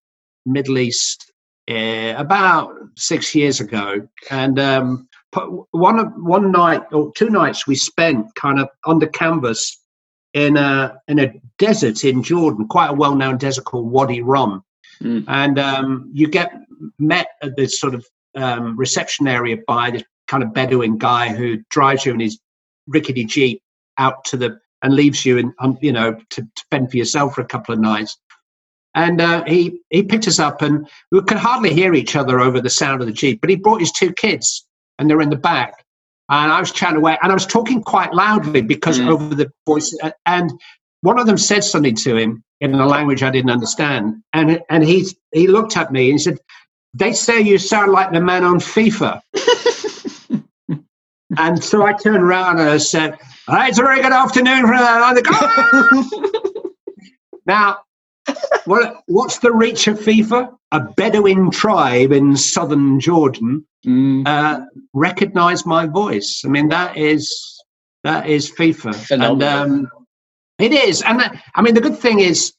Middle East uh, about six years ago, and um, one one night or two nights we spent kind of under canvas in a in a desert in Jordan, quite a well known desert called Wadi Rum, mm. and um, you get met at this sort of um, reception area by this kind of Bedouin guy who drives you in his rickety jeep out to the and leaves you in um, you know to, to fend for yourself for a couple of nights and uh, he he picked us up, and we could hardly hear each other over the sound of the jeep. But he brought his two kids, and they're in the back. And I was chatting away, and I was talking quite loudly because mm. over the voice. And one of them said something to him in a language I didn't understand, and and he he looked at me and he said, "They say you sound like the man on FIFA." and so I turned around and I said, "It's a very good afternoon." From the now what, what's the reach of FIFA? A Bedouin tribe in southern Jordan mm. uh, recognise my voice. I mean, that is that is FIFA, Phenomenal. and um, it is. And uh, I mean, the good thing is,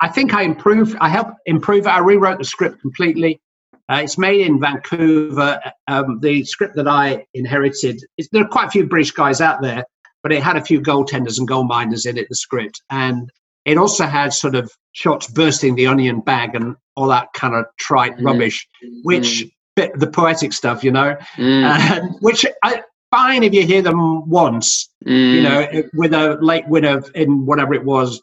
I think I improved. I helped improve it. I rewrote the script completely. Uh, it's made in Vancouver. Um, the script that I inherited, there are quite a few British guys out there, but it had a few goaltenders and goal minders in it, the script. And it also had sort of shots bursting the onion bag and all that kind of trite mm. rubbish, which mm. bit the poetic stuff, you know, mm. which I, fine if you hear them once, you know, mm. with a late winner in whatever it was,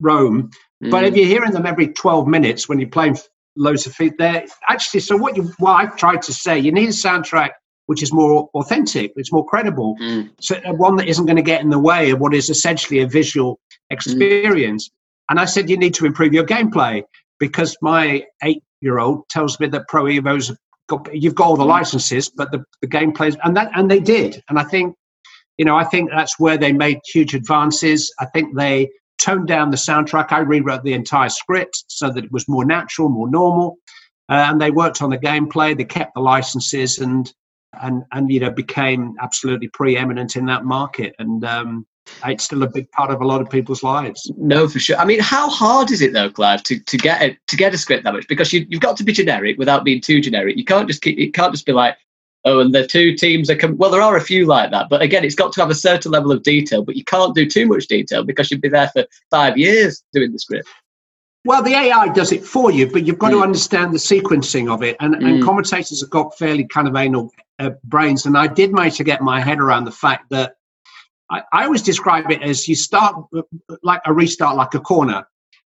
Rome. But if mm. you're hearing them every 12 minutes when you're playing loads of feet there. Actually, so what you what I've tried to say, you need a soundtrack which is more authentic, it's more credible, mm. so uh, one that isn't going to get in the way of what is essentially a visual experience. Mm. And I said you need to improve your gameplay because my eight-year-old tells me that Pro Evo's got you've got all the licenses, but the, the gameplay and that and they did. And I think you know I think that's where they made huge advances. I think they toned down the soundtrack. I rewrote the entire script so that it was more natural, more normal. Uh, and they worked on the gameplay. They kept the licenses and and and you know became absolutely preeminent in that market. And um, it's still a big part of a lot of people's lives. No, for sure. I mean, how hard is it though, Clive, to, to get a, to get a script that much? Because you, you've got to be generic without being too generic. You can't just keep, it can't just be like, oh, and the two teams are com-. well, there are a few like that, but again, it's got to have a certain level of detail. But you can't do too much detail because you'd be there for five years doing the script. Well, the AI does it for you, but you've got mm. to understand the sequencing of it. And, mm. and commentators have got fairly kind of anal uh, brains. And I did manage to get my head around the fact that I, I always describe it as you start like a restart, like a corner.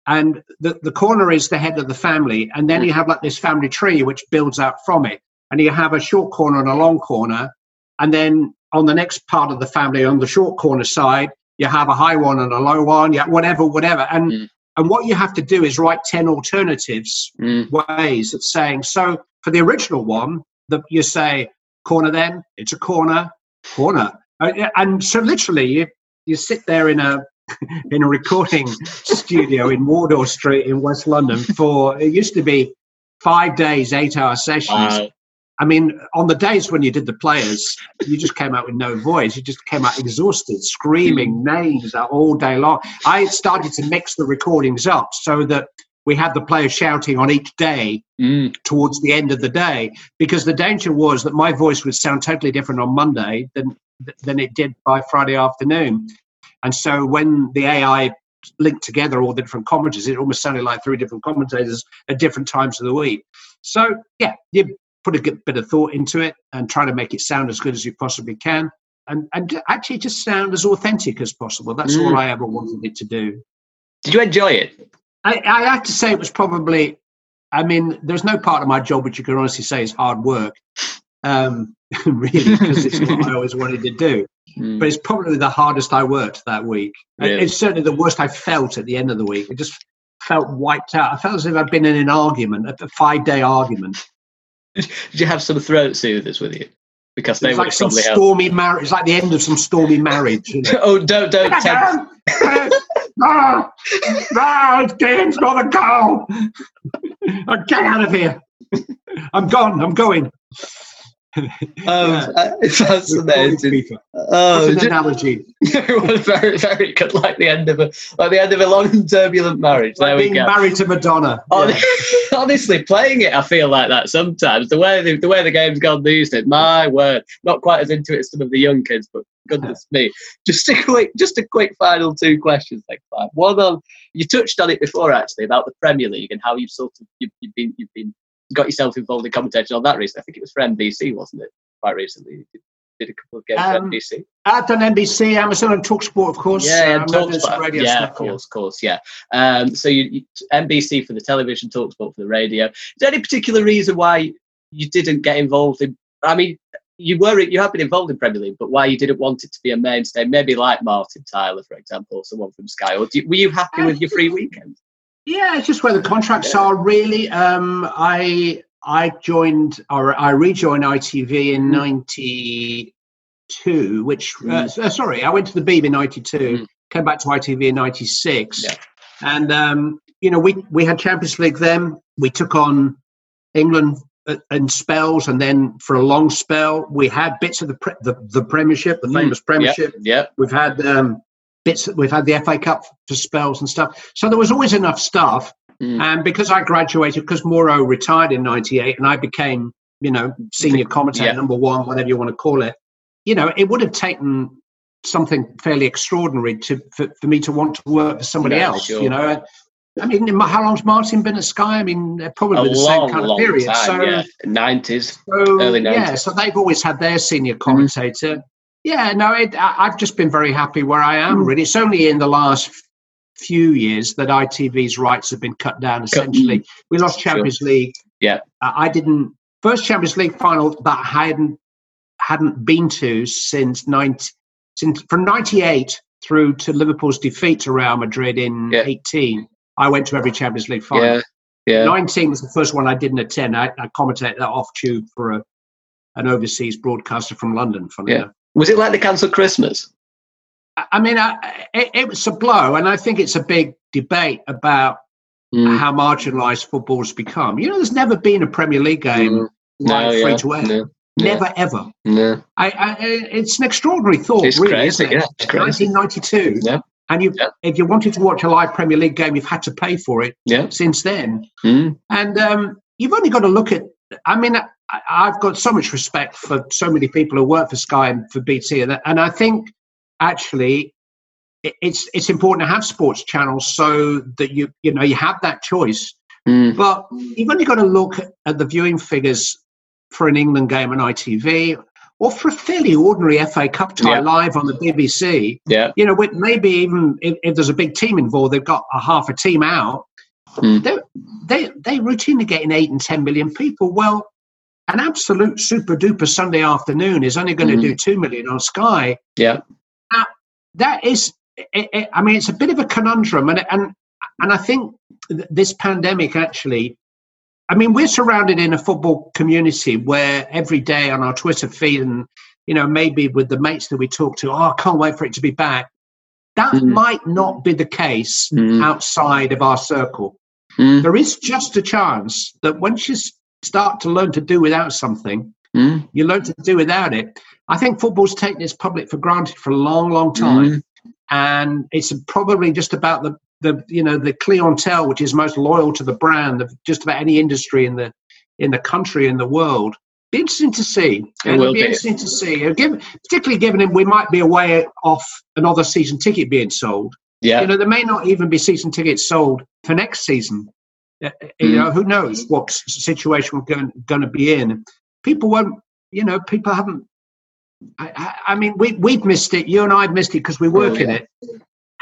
And the, the corner is the head of the family. And then mm. you have like this family tree which builds out from it and you have a short corner and a long corner. And then on the next part of the family, on the short corner side, you have a high one and a low one, yeah, whatever, whatever. And mm. and what you have to do is write ten alternatives mm. ways of saying. So for the original one, that you say corner, then it's a corner, corner, uh, and so literally you you sit there in a in a recording studio in Wardour Street in West London for it used to be five days, eight hour sessions. I mean, on the days when you did the players, you just came out with no voice. You just came out exhausted, screaming names all day long. I started to mix the recordings up so that we had the players shouting on each day mm. towards the end of the day, because the danger was that my voice would sound totally different on Monday than than it did by Friday afternoon. And so when the AI linked together all the different commentators, it almost sounded like three different commentators at different times of the week. So yeah, you put a bit of thought into it and try to make it sound as good as you possibly can and, and actually just sound as authentic as possible. That's mm. all I ever wanted it to do. Did you enjoy it? I, I have to say it was probably, I mean, there's no part of my job which you can honestly say is hard work, um, really, because it's what I always wanted to do. Mm. But it's probably the hardest I worked that week. Really? It's certainly the worst I felt at the end of the week. It just felt wiped out. I felt as if I'd been in an argument, a five day argument. Did you have some throat soothers with you? Because they it's like some stormy marriage. It's like the end of some stormy marriage. You know? oh, don't don't. Tempt- no, no, game's gotta go. Get out of here. I'm gone. I'm going. Um, yeah. It's fascinating. Oh, an analogy. it was very, very good, like the end of a like the end of a long and turbulent marriage. Like there we go. Married to Madonna. Yeah. Honestly, playing it, I feel like that sometimes. The way the, the way the game's gone these days, my word, not quite as into it as some of the young kids, but goodness me. Just a quick, just a quick final two questions, like five. One on you touched on it before actually about the Premier League and how you've sort of you've, you've been you've been got yourself involved in commentating on that recently. I think it was for NBC, wasn't it? Quite recently, you did a couple of games um, for NBC. I've done NBC, Amazon, and Talksport, of course. Yeah, um, Talksport. Yeah, stuff, of course, yeah. course, yeah. Um, so you, you, NBC for the television, Talksport for the radio. Is there any particular reason why you didn't get involved in? I mean, you were you have been involved in Premier League, but why you didn't want it to be a mainstay? Maybe like Martin Tyler, for example, or someone from Sky. Or you, were you happy with your free weekend? Yeah, it's just where the contracts yeah. are. Really, um, I I joined or I rejoined ITV in '92, mm. which uh, mm. uh, sorry, I went to the Beeb in '92, mm. came back to ITV in '96, yeah. and um, you know we we had Champions League then. We took on England uh, in spells, and then for a long spell we had bits of the pre- the, the Premiership, the mm. famous Premiership. Yeah, we've had um, bits. That we've had the FA Cup for spells and stuff. So there was always enough stuff. Mm. And because I graduated, because Moore retired in '98, and I became, you know, senior commentator yeah. number one, whatever you want to call it. You know, it would have taken something fairly extraordinary to for, for me to want to work for somebody yeah, else. Sure. You know, I mean, how long's Martin been at Sky? I mean, probably a the long, same kind of period. Time, so, yeah. 90s, so, early 90s. Yeah, so they've always had their senior mm-hmm. commentator. Mm. Yeah, no, it, I've just been very happy where I am. Mm. Really, it's only in the last few years that ITV's rights have been cut down. Essentially, mm. we lost Champions sure. League. Yeah, I didn't first Champions League final that I hadn't hadn't been to since 90, since from '98 through to Liverpool's defeat to Real Madrid in yeah. 18. I went to every Champions League final. Yeah. Yeah. 19 was the first one I didn't attend. I, I commentated that off tube for a, an overseas broadcaster from London. Funny yeah. Enough. Was it like the cancelled Christmas? I mean, I, it, it, was a blow, and I think it's a big debate about mm. how marginalised football's become. You know, there's never been a Premier League game mm. no, free yeah. to air. No. Never yeah. ever. No. I, I, it's an extraordinary thought, it's really, crazy, isn't it? Yeah, 1992. Yeah. And you, yeah. if you wanted to watch a live Premier League game, you've had to pay for it. Yeah. Since then, mm. and um, you've only got to look at. I mean, I, have got so much respect for so many people who work for Sky and for BT, and, and I think actually it's it's important to have sports channels so that you you know you have that choice. Mm. But you've only got to look at the viewing figures for an England game on ITV or for a fairly ordinary FA Cup tie yeah. live on the BBC. Yeah. You know, with maybe even if, if, there's a big team involved, they've got a half a team out. Mm. They they they routinely getting eight and ten million people. Well, an absolute super duper Sunday afternoon is only going to mm. do two million on Sky. Yeah. Now, that is, it, it, I mean, it's a bit of a conundrum, and and and I think this pandemic actually I mean, we're surrounded in a football community where every day on our Twitter feed and, you know, maybe with the mates that we talk to, oh, I can't wait for it to be back. That mm. might not be the case mm. outside of our circle. Mm. There is just a chance that once you start to learn to do without something, mm. you learn to do without it. I think football's taken its public for granted for a long, long time. Mm. And it's probably just about the the you know the clientele which is most loyal to the brand of just about any industry in the in the country in the world. Be interesting to see. It will be, be interesting to see. Given, particularly given we might be away off another season ticket being sold. Yeah. You know, there may not even be season tickets sold for next season. Uh, uh you mm. know, who knows what situation we're going, going to be in. People won't, you know, people haven't. I, I, mean, we, we've missed it. You and I have missed it because we work yeah. in it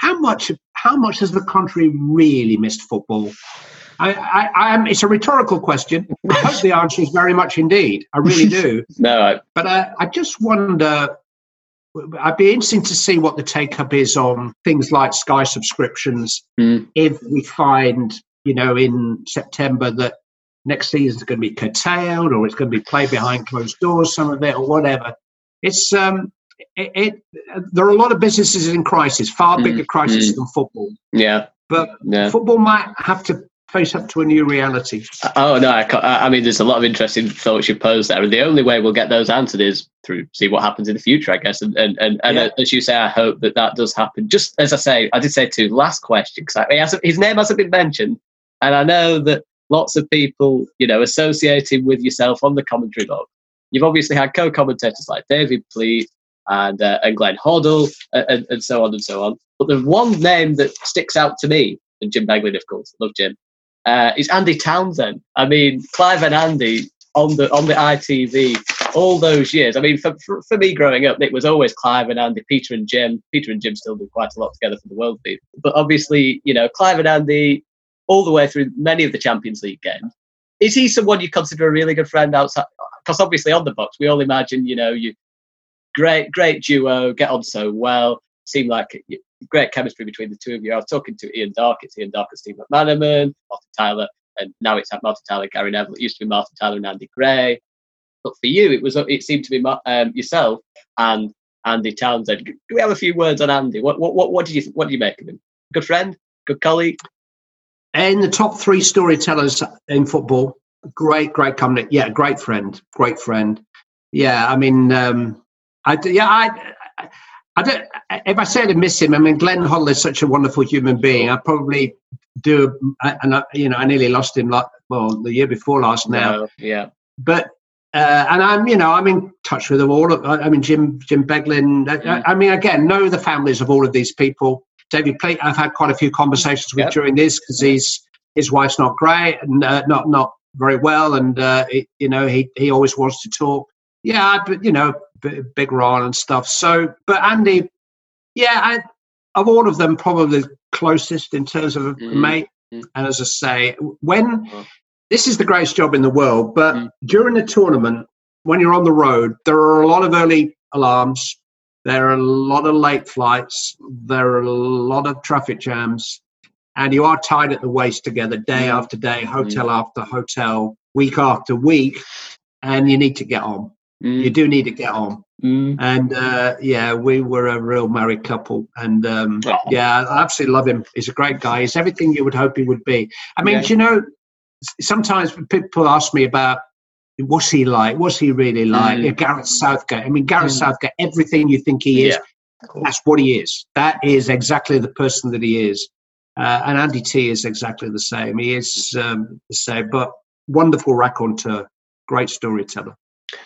how much how much has the country really missed football? I, I, I am. It's a rhetorical question. I hope the answer is very much indeed. I really do. no, I, but I, I just wonder. I'd be interested to see what the take up is on things like Sky subscriptions. Mm. If we find, you know, in September that next season is going to be curtailed or it's going to be played behind closed doors, some of it or whatever. It's um, it, it, there are a lot of businesses in crisis, far mm, bigger crisis mm. than football. Yeah, but yeah. football might have to face up to a new reality. Oh no, I, I, mean, there's a lot of interesting thoughts you pose there, and the only way we'll get those answered is through see what happens in the future, I guess. And and and, and yeah. as you say, I hope that that does happen. Just as I say, I did say to last question because his name hasn't been mentioned, and I know that lots of people, you know, associated with yourself on the commentary log. You've obviously had co-commentators like David Pleat, and uh, and Glenn Hoddle and, and so on and so on. But the one name that sticks out to me, and Jim Beglin, of course, love Jim, uh, is Andy Townsend. I mean, Clive and Andy on the on the ITV all those years. I mean, for, for, for, me growing up, it was always Clive and Andy, Peter and Jim. Peter and Jim still do quite a lot together for the World Beat. But obviously, you know, Clive and Andy all the way through many of the Champions League games. Is he someone you consider a really good friend outside? Because obviously on the box, we all imagine, you know, you great, great duo, get on so well. Seemed like great chemistry between the two of you. I was talking to Ian Darke, it's Ian Darke and Steve McManaman, Martin Tyler, and now it's at Martin Tyler, Gary Neville. It used to be Martin Tyler and Andy Gray. But for you, it was it seemed to be um, yourself and Andy Townsend. Do we have a few words on Andy? What what what, what did you what do you make of him? Good friend, good colleague. In the top three storytellers in football, great, great company. Yeah, great friend, great friend. Yeah, I mean, um, I yeah, I I don't. If I say I miss him, I mean, Glenn Hoddle is such a wonderful human being. I probably do, and I, you know, I nearly lost him like well the year before last now. No, yeah. But uh, and I'm, you know, I'm in touch with them all. I mean, Jim Jim Beglin. Mm. I, I, mean, again, know the families of all of these people. David Pleat, I've had quite a few conversations with yep. during this because he's his wife's not great and uh, not not very well, and uh, it, you know, he he always wants to talk. Yeah, but you know, big Ron and stuff. So, but Andy, yeah, I, of all of them, probably closest in terms of mm. mate. Mm. And as I say, when this is the greatest job in the world, but mm. during the tournament, when you're on the road, there are a lot of early alarms. There are a lot of late flights. There are a lot of traffic jams. And you are tied at the waist together day mm. after day, hotel mm. after hotel, week after week. And you need to get on. Mm. You do need to get on. Mm. And uh, yeah, we were a real married couple. And um, oh. yeah, I absolutely love him. He's a great guy. He's everything you would hope he would be. I mean, yeah. you know, sometimes people ask me about what's he like? What's he really like? Mm. Gareth Southgate. I mean, Gareth mm. Southgate, everything you think he is, yeah. that's what he is. That is exactly the person that he is. Uh, and Andy T is exactly the same. He is um, the same, but wonderful raconteur, great storyteller.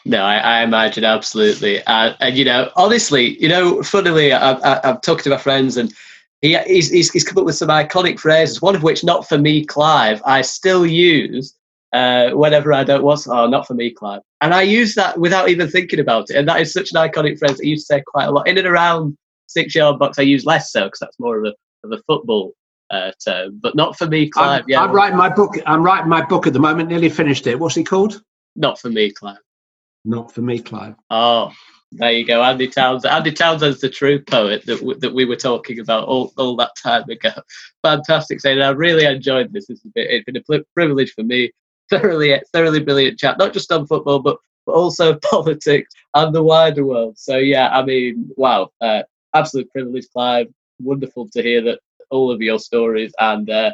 No, I, I, imagine absolutely, uh, and you know, honestly, you know, funnily, I've, I've talked to my friends, and he, he's, he's, he's come up with some iconic phrases. One of which, "Not for me, Clive," I still use uh, whenever I don't want. Oh, not for me, Clive, and I use that without even thinking about it. And that is such an iconic phrase that I used to say quite a lot in and around six-yard box. I use less so because that's more of a of a football uh, term, but not for me, Clive. I'm, yeah, I'm writing my book. I'm writing my book at the moment. Nearly finished it. What's it called? Not for me, Clive. Not for me, Clive. Oh, there you go, Andy Townsend. Andy Townsend's the true poet that w- that we were talking about all, all that time ago. Fantastic, saying I really enjoyed this. It's been, it's been a pl- privilege for me. Thoroughly, thoroughly brilliant chat, not just on football, but but also politics and the wider world. So yeah, I mean, wow, uh, absolute privilege, Clive. Wonderful to hear that all of your stories and. Uh,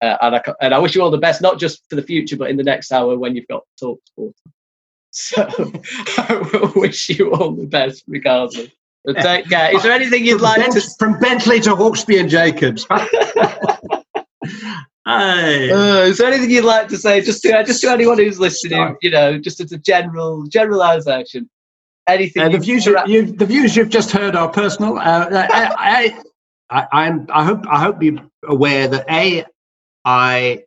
uh, and, I, and I wish you all the best, not just for the future, but in the next hour when you've got talk sport. So I wish you all the best, regardless. But take care. Is there anything you'd from like to from Bentley to Hawksbee and Jacobs? Uh, is there anything you'd like to say, just to just to anyone who's listening? You know, just as a general generalisation. Anything? Uh, the views you, you, the views you've just heard are personal. Uh, I, I, I, am I hope I hope you're aware that a I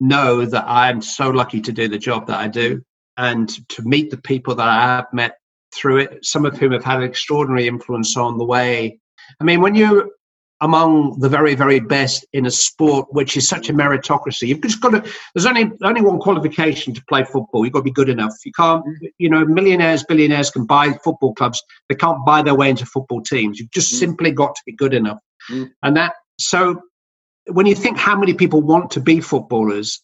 know that I'm so lucky to do the job that I do and to meet the people that I have met through it, some of whom have had an extraordinary influence on the way. I mean, when you're among the very, very best in a sport which is such a meritocracy, you've just got to. There's only only one qualification to play football. You've got to be good enough. You can't, you know, millionaires, billionaires can buy football clubs. They can't buy their way into football teams. You've just mm. simply got to be good enough. Mm. And that so when you think how many people want to be footballers,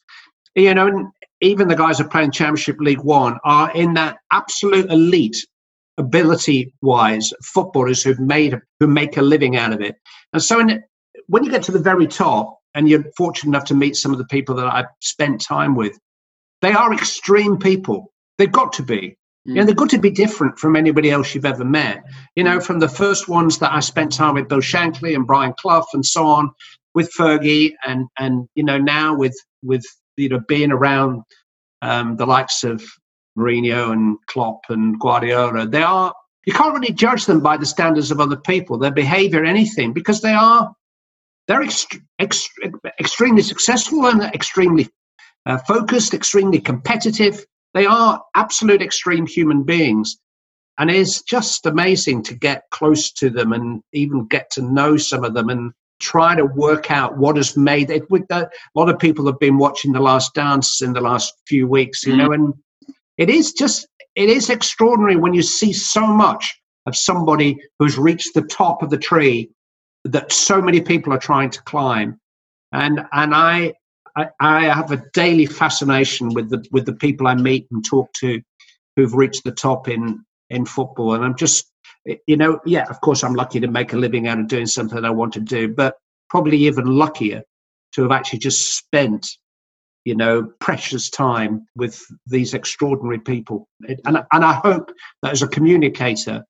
you know, even the guys who are playing Championship League One are in that absolute elite ability wise footballers who've made who make a living out of it. And so in, when you get to the very top and you're fortunate enough to meet some of the people that I've spent time with, they are extreme people. They've got to be. Mm. You know, they've got to be different from anybody else you've ever met. You know, from the first ones that I spent time with Bill Shankly and Brian Clough and so on, with Fergie and and you know now with with you know being around um, the likes of Mourinho and Klopp and Guardiola, they are you can't really judge them by the standards of other people, their behaviour, anything, because they are they're ext- ext- extremely successful and extremely uh, focused, extremely competitive. They are absolute extreme human beings. And it's just amazing to get close to them and even get to know some of them and try to work out what has made it. With the, a lot of people have been watching the Last Dance in the last few weeks, you mm. know, and it is just it is extraordinary when you see so much of somebody who's reached the top of the tree that so many people are trying to climb, and and I. I, I have a daily fascination with the with the people I meet and talk to, who've reached the top in in football, and I'm just you know, yeah, of course, I'm lucky to make a living out of doing something I want to do, but probably even luckier to have actually just spent, you know, precious time with these extraordinary people. And, and I hope that as a communicator,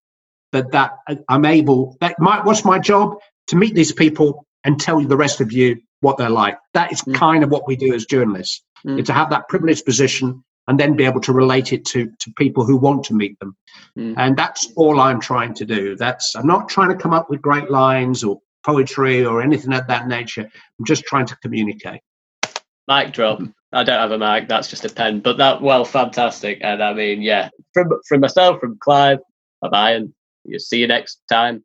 but that I'm able. That my what's my job to meet these people and tell the rest of you what they're like. That is mm. kind of what we do as journalists. Mm. To have that privileged position and then be able to relate it to to people who want to meet them. Mm. And that's all I'm trying to do. That's I'm not trying to come up with great lines or poetry or anything of that nature. I'm just trying to communicate. Mic drop. I don't have a mic. That's just a pen. But that well, fantastic. And I mean, yeah, from from myself, from Clive, bye bye, and you see you next time.